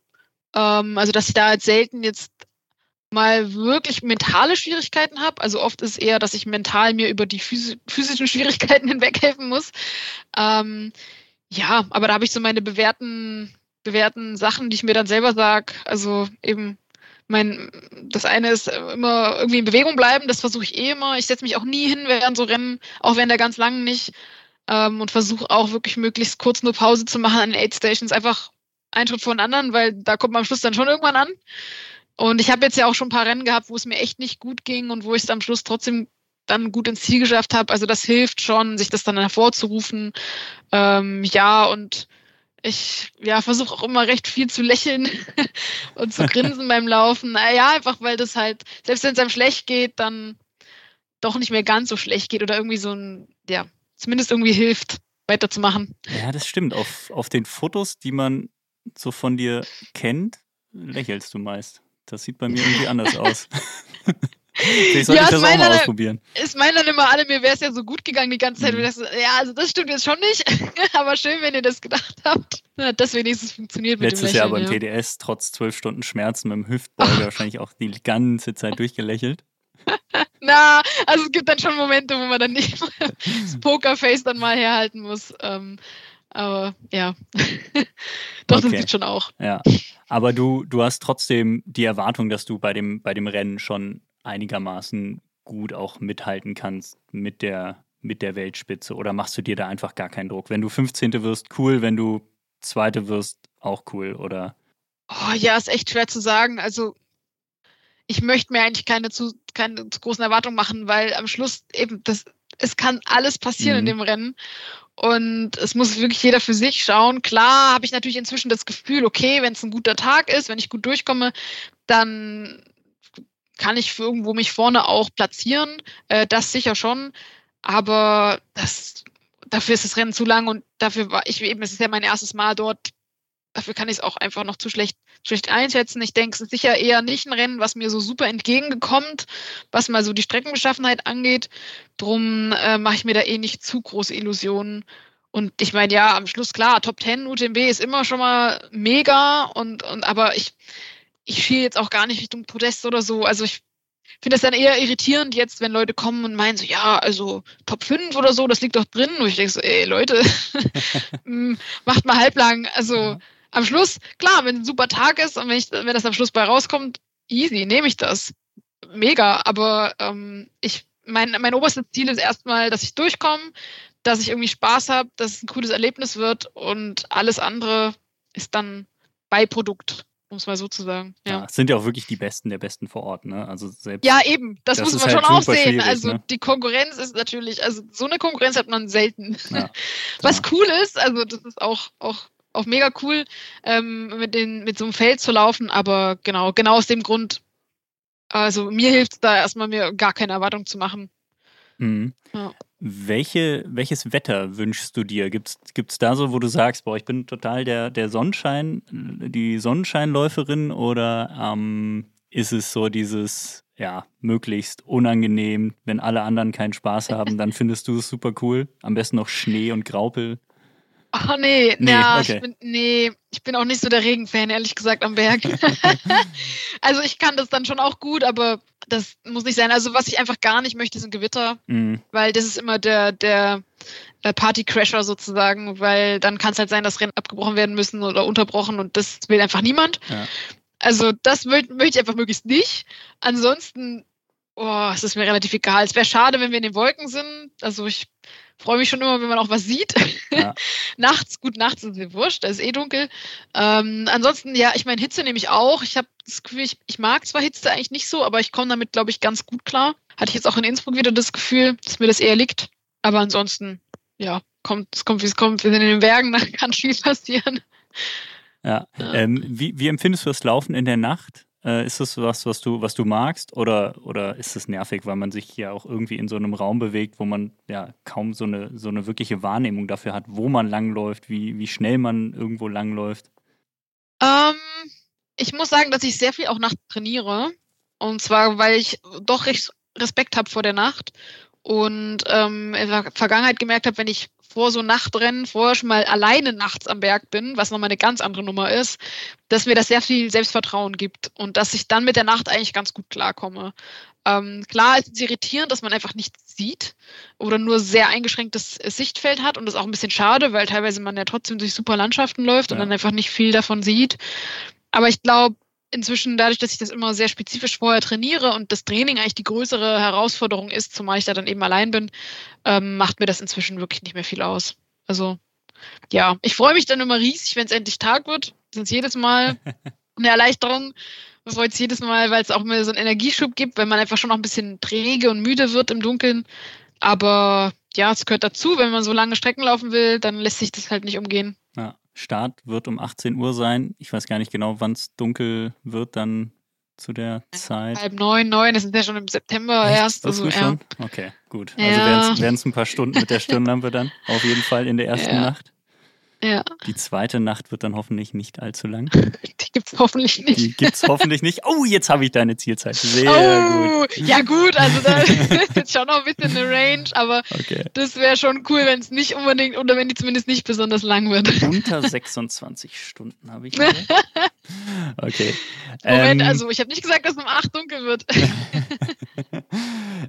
Speaker 1: Ähm, also dass ich da jetzt selten jetzt mal wirklich mentale Schwierigkeiten habe. Also oft ist es eher, dass ich mental mir über die physischen Schwierigkeiten hinweghelfen muss. Ähm, ja, aber da habe ich so meine bewährten, bewährten Sachen, die ich mir dann selber sag. Also eben mein, das eine ist immer irgendwie in Bewegung bleiben, das versuche ich eh immer. Ich setze mich auch nie hin während so Rennen, auch während der ganz langen nicht. Ähm, und versuche auch wirklich möglichst kurz nur Pause zu machen an den Aid Stations. Einfach einen Schritt vor den anderen, weil da kommt man am Schluss dann schon irgendwann an. Und ich habe jetzt ja auch schon ein paar Rennen gehabt, wo es mir echt nicht gut ging und wo ich es am Schluss trotzdem dann gut ins Ziel geschafft habe. Also das hilft schon, sich das dann hervorzurufen. Ähm, ja, und ich ja, versuche auch immer recht viel zu lächeln und zu grinsen beim Laufen. Ja, einfach weil das halt, selbst wenn es einem schlecht geht, dann doch nicht mehr ganz so schlecht geht oder irgendwie so ein, ja, zumindest irgendwie hilft, weiterzumachen.
Speaker 3: Ja, das stimmt. Auf, auf den Fotos, die man so von dir kennt, lächelst du meist. Das sieht bei mir irgendwie anders aus. Vielleicht sollte ja, ich das auch mal ausprobieren.
Speaker 1: Es meinen dann immer alle, mir wäre es ja so gut gegangen die ganze Zeit. Mhm. Das, ja, also das stimmt jetzt schon nicht. aber schön, wenn ihr das gedacht habt. Dass wenigstens funktioniert
Speaker 3: mit Letztes dem Lächeln, Jahr beim ja. TDS, trotz zwölf Stunden Schmerzen mit dem Hüftbeuger, wahrscheinlich auch die ganze Zeit durchgelächelt.
Speaker 1: Na, also es gibt dann schon Momente, wo man dann nicht das Pokerface dann mal herhalten muss. Ähm, aber ja, doch, okay. das gibt schon auch.
Speaker 3: Ja, aber du, du hast trotzdem die Erwartung, dass du bei dem, bei dem Rennen schon einigermaßen gut auch mithalten kannst mit der, mit der Weltspitze? Oder machst du dir da einfach gar keinen Druck? Wenn du 15. wirst, cool. Wenn du Zweite wirst, auch cool, oder?
Speaker 1: Oh, ja, ist echt schwer zu sagen. Also, ich möchte mir eigentlich keine zu, keine zu großen Erwartungen machen, weil am Schluss eben das, es kann alles passieren mhm. in dem Rennen. Und es muss wirklich jeder für sich schauen. Klar habe ich natürlich inzwischen das Gefühl, okay, wenn es ein guter Tag ist, wenn ich gut durchkomme, dann kann ich irgendwo mich vorne auch platzieren. Äh, das sicher schon. Aber das, dafür ist das Rennen zu lang und dafür war ich eben, es ist ja mein erstes Mal dort. Dafür kann ich es auch einfach noch zu schlecht, schlecht einschätzen. Ich denke, es ist sicher eher nicht ein Rennen, was mir so super entgegengekommt, was mal so die Streckenbeschaffenheit angeht. Drum äh, mache ich mir da eh nicht zu große Illusionen. Und ich meine, ja, am Schluss klar, Top 10 UTMB ist immer schon mal mega und, und aber ich, ich schiele jetzt auch gar nicht Richtung Podest oder so. Also ich finde das dann eher irritierend jetzt, wenn Leute kommen und meinen so, ja, also Top 5 oder so, das liegt doch drin. Und ich denke so, ey, Leute, hm, macht mal halblang. Also ja. am Schluss, klar, wenn ein super Tag ist und wenn, ich, wenn das am Schluss bei rauskommt, easy, nehme ich das. Mega, aber ähm, ich, mein, mein oberstes Ziel ist erstmal, dass ich durchkomme, dass ich irgendwie Spaß habe, dass es ein cooles Erlebnis wird und alles andere ist dann Beiprodukt um es mal so zu sagen. Ja. ja.
Speaker 3: sind ja auch wirklich die Besten der Besten vor Ort, ne? Also selbst.
Speaker 1: Ja, eben. Das, das muss man halt schon auch sehen. Also ne? die Konkurrenz ist natürlich, also so eine Konkurrenz hat man selten. Ja, Was cool ist, also das ist auch, auch, auch mega cool, ähm, mit, den, mit so einem Feld zu laufen, aber genau, genau aus dem Grund, also mir hilft es da erstmal mir gar keine Erwartung zu machen.
Speaker 3: Mhm. Ja. Welche, welches Wetter wünschst du dir? Gibt es da so, wo du sagst, boah, ich bin total der, der Sonnenschein, die Sonnenscheinläuferin oder ähm, ist es so dieses, ja, möglichst unangenehm, wenn alle anderen keinen Spaß haben, dann findest du es super cool? Am besten noch Schnee und Graupel?
Speaker 1: Oh nee, nee, ja, okay. ich bin, nee, ich bin auch nicht so der Regenfan, ehrlich gesagt, am Berg. also ich kann das dann schon auch gut, aber das muss nicht sein. Also was ich einfach gar nicht möchte, sind Gewitter, mhm. weil das ist immer der, der, äh, Partycrasher sozusagen, weil dann kann es halt sein, dass Rennen abgebrochen werden müssen oder unterbrochen und das will einfach niemand. Ja. Also das möchte möcht ich einfach möglichst nicht. Ansonsten, oh, es ist mir relativ egal. Es wäre schade, wenn wir in den Wolken sind. Also ich freue mich schon immer, wenn man auch was sieht. Ja. nachts, gut, nachts ist mir wurscht, da ist eh dunkel. Ähm, ansonsten, ja, ich meine, Hitze nehme ich auch. Ich habe das Gefühl, ich, ich, mag zwar Hitze eigentlich nicht so, aber ich komme damit, glaube ich, ganz gut klar. Hatte ich jetzt auch in Innsbruck wieder das Gefühl, dass mir das eher liegt. Aber ansonsten, ja, kommt, es kommt, wie es kommt. Wir sind in den Bergen, da kann viel passieren.
Speaker 3: Ja. ja. Ähm, wie, wie empfindest du das Laufen in der Nacht? Äh, ist das was, was du, was du magst oder, oder ist es nervig, weil man sich ja auch irgendwie in so einem Raum bewegt, wo man ja kaum so eine, so eine wirkliche Wahrnehmung dafür hat, wo man langläuft, wie, wie schnell man irgendwo langläuft?
Speaker 1: Ähm, ich muss sagen, dass ich sehr viel auch nachts trainiere. Und zwar, weil ich doch recht Respekt habe vor der Nacht und ähm, in der Vergangenheit gemerkt habe, wenn ich vor so Nachtrennen vorher schon mal alleine nachts am Berg bin, was nochmal eine ganz andere Nummer ist, dass mir das sehr viel Selbstvertrauen gibt und dass ich dann mit der Nacht eigentlich ganz gut klarkomme. Ähm, klar ist es irritierend, dass man einfach nichts sieht oder nur sehr eingeschränktes Sichtfeld hat und das ist auch ein bisschen schade, weil teilweise man ja trotzdem durch super Landschaften läuft ja. und dann einfach nicht viel davon sieht. Aber ich glaube, inzwischen dadurch, dass ich das immer sehr spezifisch vorher trainiere und das Training eigentlich die größere Herausforderung ist, zumal ich da dann eben allein bin, ähm, macht mir das inzwischen wirklich nicht mehr viel aus. Also ja, ich freue mich dann immer riesig, wenn es endlich Tag wird. Sonst jedes Mal eine Erleichterung. Man freut sich jedes Mal, weil es auch mehr so einen Energieschub gibt, wenn man einfach schon noch ein bisschen träge und müde wird im Dunkeln. Aber ja, es gehört dazu, wenn man so lange Strecken laufen will, dann lässt sich das halt nicht umgehen.
Speaker 3: Ja. Start wird um 18 Uhr sein. Ich weiß gar nicht genau, wann es dunkel wird dann zu der Zeit.
Speaker 1: Halb neun, neun, das ist ja schon im September Echt? erst.
Speaker 3: Also, ja. schon? Okay, gut. Ja. Also werden es ein paar Stunden mit der Stirnlampe dann, auf jeden Fall in der ersten ja. Nacht.
Speaker 1: Ja.
Speaker 3: Die zweite Nacht wird dann hoffentlich nicht allzu lang.
Speaker 1: Die gibt es hoffentlich nicht.
Speaker 3: Die gibt es hoffentlich nicht. Oh, jetzt habe ich deine Zielzeit. Sehr
Speaker 1: oh,
Speaker 3: gut.
Speaker 1: Ja gut, also da ist jetzt schon noch ein bisschen eine Range, aber okay. das wäre schon cool, wenn es nicht unbedingt, oder wenn die zumindest nicht besonders lang wird.
Speaker 3: Unter 26 Stunden habe ich. okay.
Speaker 1: Moment, ähm, also ich habe nicht gesagt, dass es um 8 dunkel wird.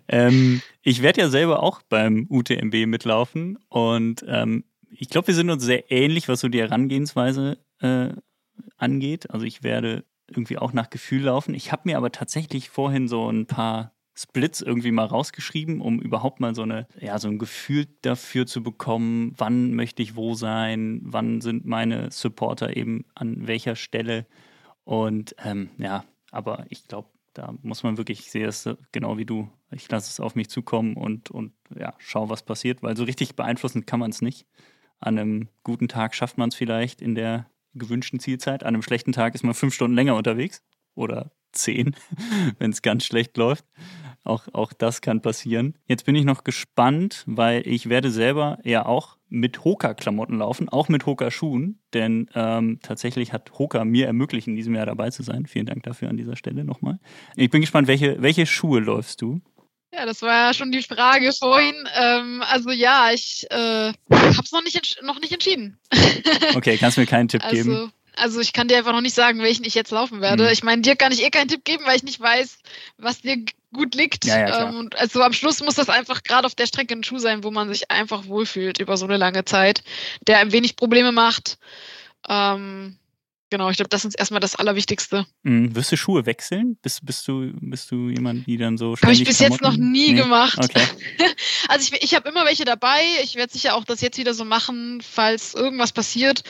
Speaker 3: ähm, ich werde ja selber auch beim UTMB mitlaufen und ähm, ich glaube, wir sind uns sehr ähnlich, was so die Herangehensweise äh, angeht. Also ich werde irgendwie auch nach Gefühl laufen. Ich habe mir aber tatsächlich vorhin so ein paar Splits irgendwie mal rausgeschrieben, um überhaupt mal so eine, ja, so ein Gefühl dafür zu bekommen, wann möchte ich wo sein, wann sind meine Supporter eben an welcher Stelle. Und ähm, ja, aber ich glaube, da muss man wirklich, es genau wie du, ich lasse es auf mich zukommen und, und ja, schau, was passiert, weil so richtig beeinflussen kann man es nicht. An einem guten Tag schafft man es vielleicht in der gewünschten Zielzeit. An einem schlechten Tag ist man fünf Stunden länger unterwegs oder zehn, wenn es ganz schlecht läuft. Auch, auch das kann passieren. Jetzt bin ich noch gespannt, weil ich werde selber ja auch mit Hoka-Klamotten laufen, auch mit Hoka-Schuhen, denn ähm, tatsächlich hat Hoka mir ermöglicht, in diesem Jahr dabei zu sein. Vielen Dank dafür an dieser Stelle nochmal. Ich bin gespannt, welche, welche Schuhe läufst du?
Speaker 1: Ja, das war ja schon die Frage vorhin. Ähm, also ja, ich äh, habe es noch nicht, noch nicht entschieden.
Speaker 3: okay, kannst du mir keinen Tipp
Speaker 1: also,
Speaker 3: geben?
Speaker 1: Also ich kann dir einfach noch nicht sagen, welchen ich jetzt laufen werde. Mhm. Ich meine, dir kann ich eh keinen Tipp geben, weil ich nicht weiß, was dir gut liegt.
Speaker 3: Ja, ja,
Speaker 1: ähm, und also am Schluss muss das einfach gerade auf der Strecke ein Schuh sein, wo man sich einfach wohlfühlt über so eine lange Zeit, der ein wenig Probleme macht. Ähm, Genau, ich glaube, das ist erstmal das Allerwichtigste.
Speaker 3: Mhm. Wirst du Schuhe wechseln? Bist, bist, du, bist du jemand, die dann so
Speaker 1: Habe ich bis Klamotten? jetzt noch nie nee. gemacht.
Speaker 3: Okay.
Speaker 1: Also ich, ich habe immer welche dabei. Ich werde sicher auch das jetzt wieder so machen, falls irgendwas passiert.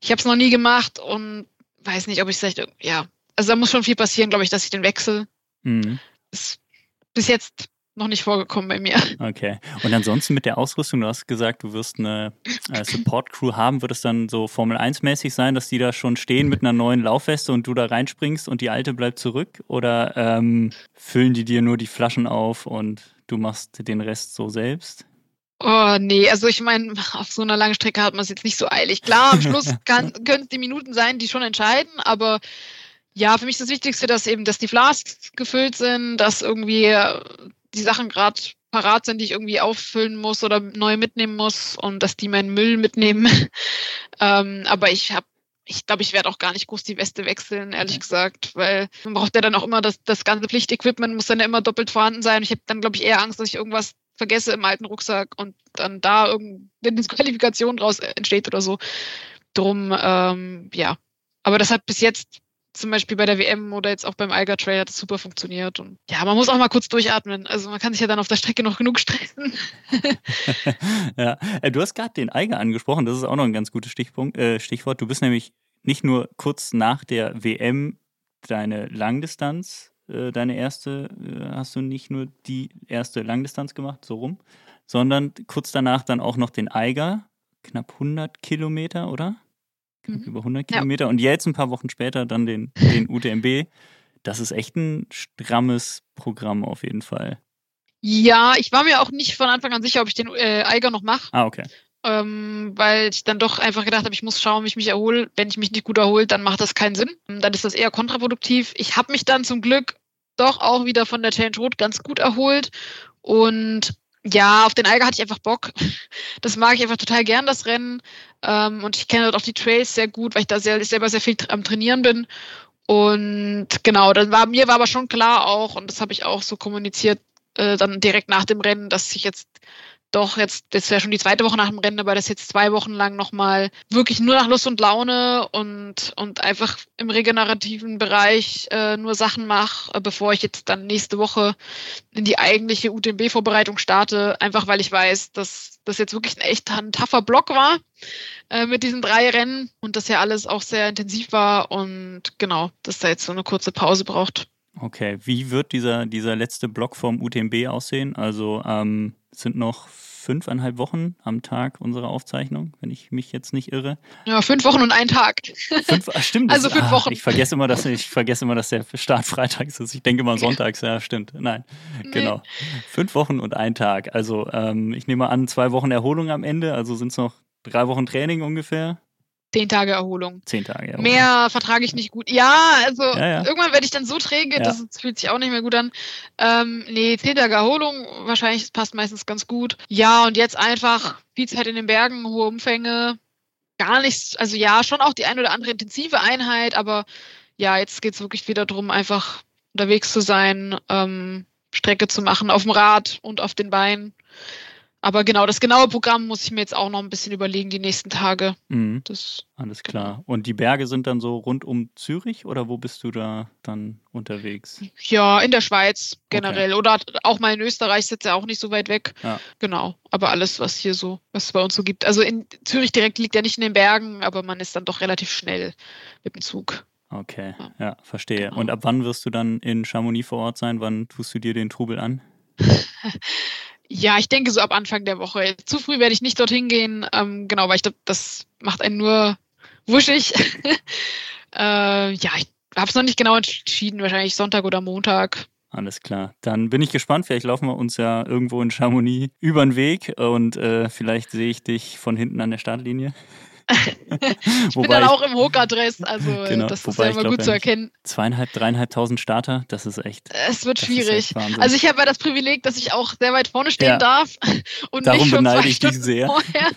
Speaker 1: Ich habe es noch nie gemacht und weiß nicht, ob ich es vielleicht, ja. Also da muss schon viel passieren, glaube ich, dass ich den wechsle. Mhm. Bis jetzt noch nicht vorgekommen bei mir.
Speaker 3: Okay. Und ansonsten mit der Ausrüstung, du hast gesagt, du wirst eine äh, Support-Crew haben. Wird es dann so Formel 1-mäßig sein, dass die da schon stehen mit einer neuen Laufweste und du da reinspringst und die alte bleibt zurück? Oder ähm, füllen die dir nur die Flaschen auf und du machst den Rest so selbst?
Speaker 1: Oh, nee, also ich meine, auf so einer langen Strecke hat man es jetzt nicht so eilig. Klar, am Schluss können es die Minuten sein, die schon entscheiden, aber ja, für mich ist das Wichtigste, dass eben, dass die Flasks gefüllt sind, dass irgendwie die Sachen gerade parat sind, die ich irgendwie auffüllen muss oder neu mitnehmen muss und dass die meinen Müll mitnehmen. ähm, aber ich habe ich glaube, ich werde auch gar nicht groß die Weste wechseln, ehrlich gesagt, weil man braucht ja dann auch immer das, das ganze Pflichtequipment, muss dann ja immer doppelt vorhanden sein. Ich habe dann, glaube ich, eher Angst, dass ich irgendwas vergesse im alten Rucksack und dann da irgendeine Qualifikation draus entsteht oder so. Drum, ähm, ja. Aber das hat bis jetzt zum Beispiel bei der WM oder jetzt auch beim Eiger Trail hat es super funktioniert. Und ja, man muss auch mal kurz durchatmen. Also man kann sich ja dann auf der Strecke noch genug stressen.
Speaker 3: ja, äh, du hast gerade den Eiger angesprochen. Das ist auch noch ein ganz gutes Stichpunkt, äh, Stichwort. Du bist nämlich nicht nur kurz nach der WM deine Langdistanz, äh, deine erste, äh, hast du nicht nur die erste Langdistanz gemacht, so rum, sondern kurz danach dann auch noch den Eiger, knapp 100 Kilometer, oder? Mhm. über 100 ja. Kilometer. Und jetzt ein paar Wochen später dann den, den UTMB. Das ist echt ein strammes Programm auf jeden Fall.
Speaker 1: Ja, ich war mir auch nicht von Anfang an sicher, ob ich den äh, Eiger noch mache.
Speaker 3: Ah, okay
Speaker 1: ähm, weil ich dann doch einfach gedacht habe, ich muss schauen, wie ich mich erhole. Wenn ich mich nicht gut erhole, dann macht das keinen Sinn. Dann ist das eher kontraproduktiv. Ich habe mich dann zum Glück doch auch wieder von der Challenge Rot ganz gut erholt und ja, auf den Eiger hatte ich einfach Bock. Das mag ich einfach total gern, das Rennen. Ähm, und ich kenne dort auch die Trails sehr gut, weil ich da sehr, selber sehr viel am Trainieren bin. Und genau, dann war mir war aber schon klar auch, und das habe ich auch so kommuniziert, äh, dann direkt nach dem Rennen, dass ich jetzt doch jetzt, das wäre schon die zweite Woche nach dem Rennen, aber das jetzt zwei Wochen lang nochmal wirklich nur nach Lust und Laune und, und einfach im regenerativen Bereich äh, nur Sachen mache, äh, bevor ich jetzt dann nächste Woche in die eigentliche UTMB-Vorbereitung starte, einfach weil ich weiß, dass das jetzt wirklich ein echt ein tougher Block war äh, mit diesen drei Rennen und das ja alles auch sehr intensiv war und genau, dass da jetzt so eine kurze Pause braucht.
Speaker 3: Okay, wie wird dieser, dieser letzte Block vom UTMB aussehen? Also ähm, sind noch fünfeinhalb Wochen am Tag unserer Aufzeichnung, wenn ich mich jetzt nicht irre.
Speaker 1: Ja, fünf Wochen und ein Tag.
Speaker 3: Fünf, ach, stimmt.
Speaker 1: Also fünf ah, Wochen.
Speaker 3: Ich vergesse immer, dass ich vergesse immer, dass der Start freitags ist. Ich denke immer sonntags. Ja, stimmt. Nein, nee. genau. Fünf Wochen und ein Tag. Also ähm, ich nehme an, zwei Wochen Erholung am Ende. Also sind es noch drei Wochen Training ungefähr.
Speaker 1: Zehn Tage Erholung.
Speaker 3: Zehn Tage
Speaker 1: Erholung. Mehr vertrage ich nicht gut. Ja, also ja, ja. irgendwann werde ich dann so träge, ja. das fühlt sich auch nicht mehr gut an. Ähm, nee, zehn Tage Erholung, wahrscheinlich, passt meistens ganz gut. Ja, und jetzt einfach viel Zeit in den Bergen, hohe Umfänge. Gar nichts, also ja, schon auch die ein oder andere intensive Einheit, aber ja, jetzt geht es wirklich wieder darum, einfach unterwegs zu sein, ähm, Strecke zu machen auf dem Rad und auf den Beinen. Aber genau, das genaue Programm muss ich mir jetzt auch noch ein bisschen überlegen, die nächsten Tage.
Speaker 3: Mhm. Das, Alles klar. Genau. Und die Berge sind dann so rund um Zürich oder wo bist du da dann unterwegs?
Speaker 1: Ja, in der Schweiz generell. Okay. Oder auch mal in Österreich sitzt ja auch nicht so weit weg. Ja. Genau. Aber alles, was hier so, was es bei uns so gibt. Also in Zürich direkt liegt ja nicht in den Bergen, aber man ist dann doch relativ schnell mit dem Zug.
Speaker 3: Okay, ja, ja verstehe. Genau. Und ab wann wirst du dann in Chamonix vor Ort sein? Wann tust du dir den Trubel an?
Speaker 1: Ja, ich denke so ab Anfang der Woche. Zu früh werde ich nicht dorthin gehen, ähm, genau, weil ich glaube, das macht einen nur wuschig. äh, ja, ich habe es noch nicht genau entschieden, wahrscheinlich Sonntag oder Montag.
Speaker 3: Alles klar. Dann bin ich gespannt. Vielleicht laufen wir uns ja irgendwo in Chamonix über den Weg und äh, vielleicht sehe ich dich von hinten an der Startlinie.
Speaker 1: Ich bin dann auch im Hoka-Dress, also genau, das ist ja immer gut zu erkennen.
Speaker 3: Zweieinhalb, dreieinhalbtausend Starter, das ist echt.
Speaker 1: Es wird schwierig. Also ich habe ja das Privileg, dass ich auch sehr weit vorne stehen ja. darf und
Speaker 3: Darum
Speaker 1: nicht schon
Speaker 3: beneide
Speaker 1: ich
Speaker 3: dich sehr.
Speaker 1: vorher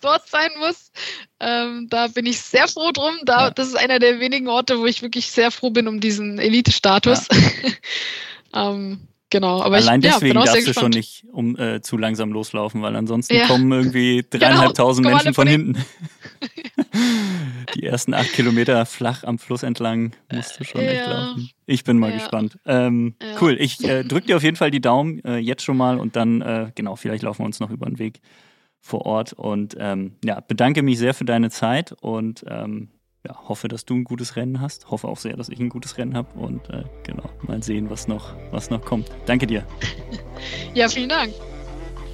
Speaker 1: dort sein muss. Ähm, da bin ich sehr froh drum. Da, ja. Das ist einer der wenigen Orte, wo ich wirklich sehr froh bin um diesen Elite-Status. Ähm, Genau, aber
Speaker 3: Allein
Speaker 1: ich,
Speaker 3: deswegen
Speaker 1: ja,
Speaker 3: darfst du schon nicht um, äh, zu langsam loslaufen, weil ansonsten ja. kommen irgendwie genau, dreieinhalbtausend genau, Menschen von hinten. Die ersten acht Kilometer flach am Fluss entlang musst du schon ja. echt laufen. Ich bin mal gespannt. Ähm, cool, ich äh, drücke dir auf jeden Fall die Daumen äh, jetzt schon mal und dann, äh, genau, vielleicht laufen wir uns noch über den Weg vor Ort. Und ähm, ja, bedanke mich sehr für deine Zeit und ähm, ja, hoffe, dass du ein gutes Rennen hast. Hoffe auch sehr, dass ich ein gutes Rennen habe. Und äh, genau, mal sehen, was noch, was noch kommt. Danke dir.
Speaker 1: Ja, vielen Dank.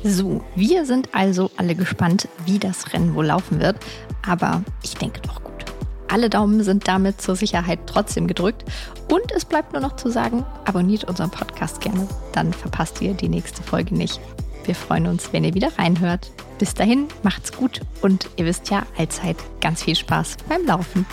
Speaker 2: So, wir sind also alle gespannt, wie das Rennen wohl laufen wird. Aber ich denke doch gut. Alle Daumen sind damit zur Sicherheit trotzdem gedrückt. Und es bleibt nur noch zu sagen, abonniert unseren Podcast gerne. Dann verpasst ihr die nächste Folge nicht. Wir freuen uns, wenn ihr wieder reinhört. Bis dahin, macht's gut und ihr wisst ja allzeit ganz viel Spaß beim Laufen.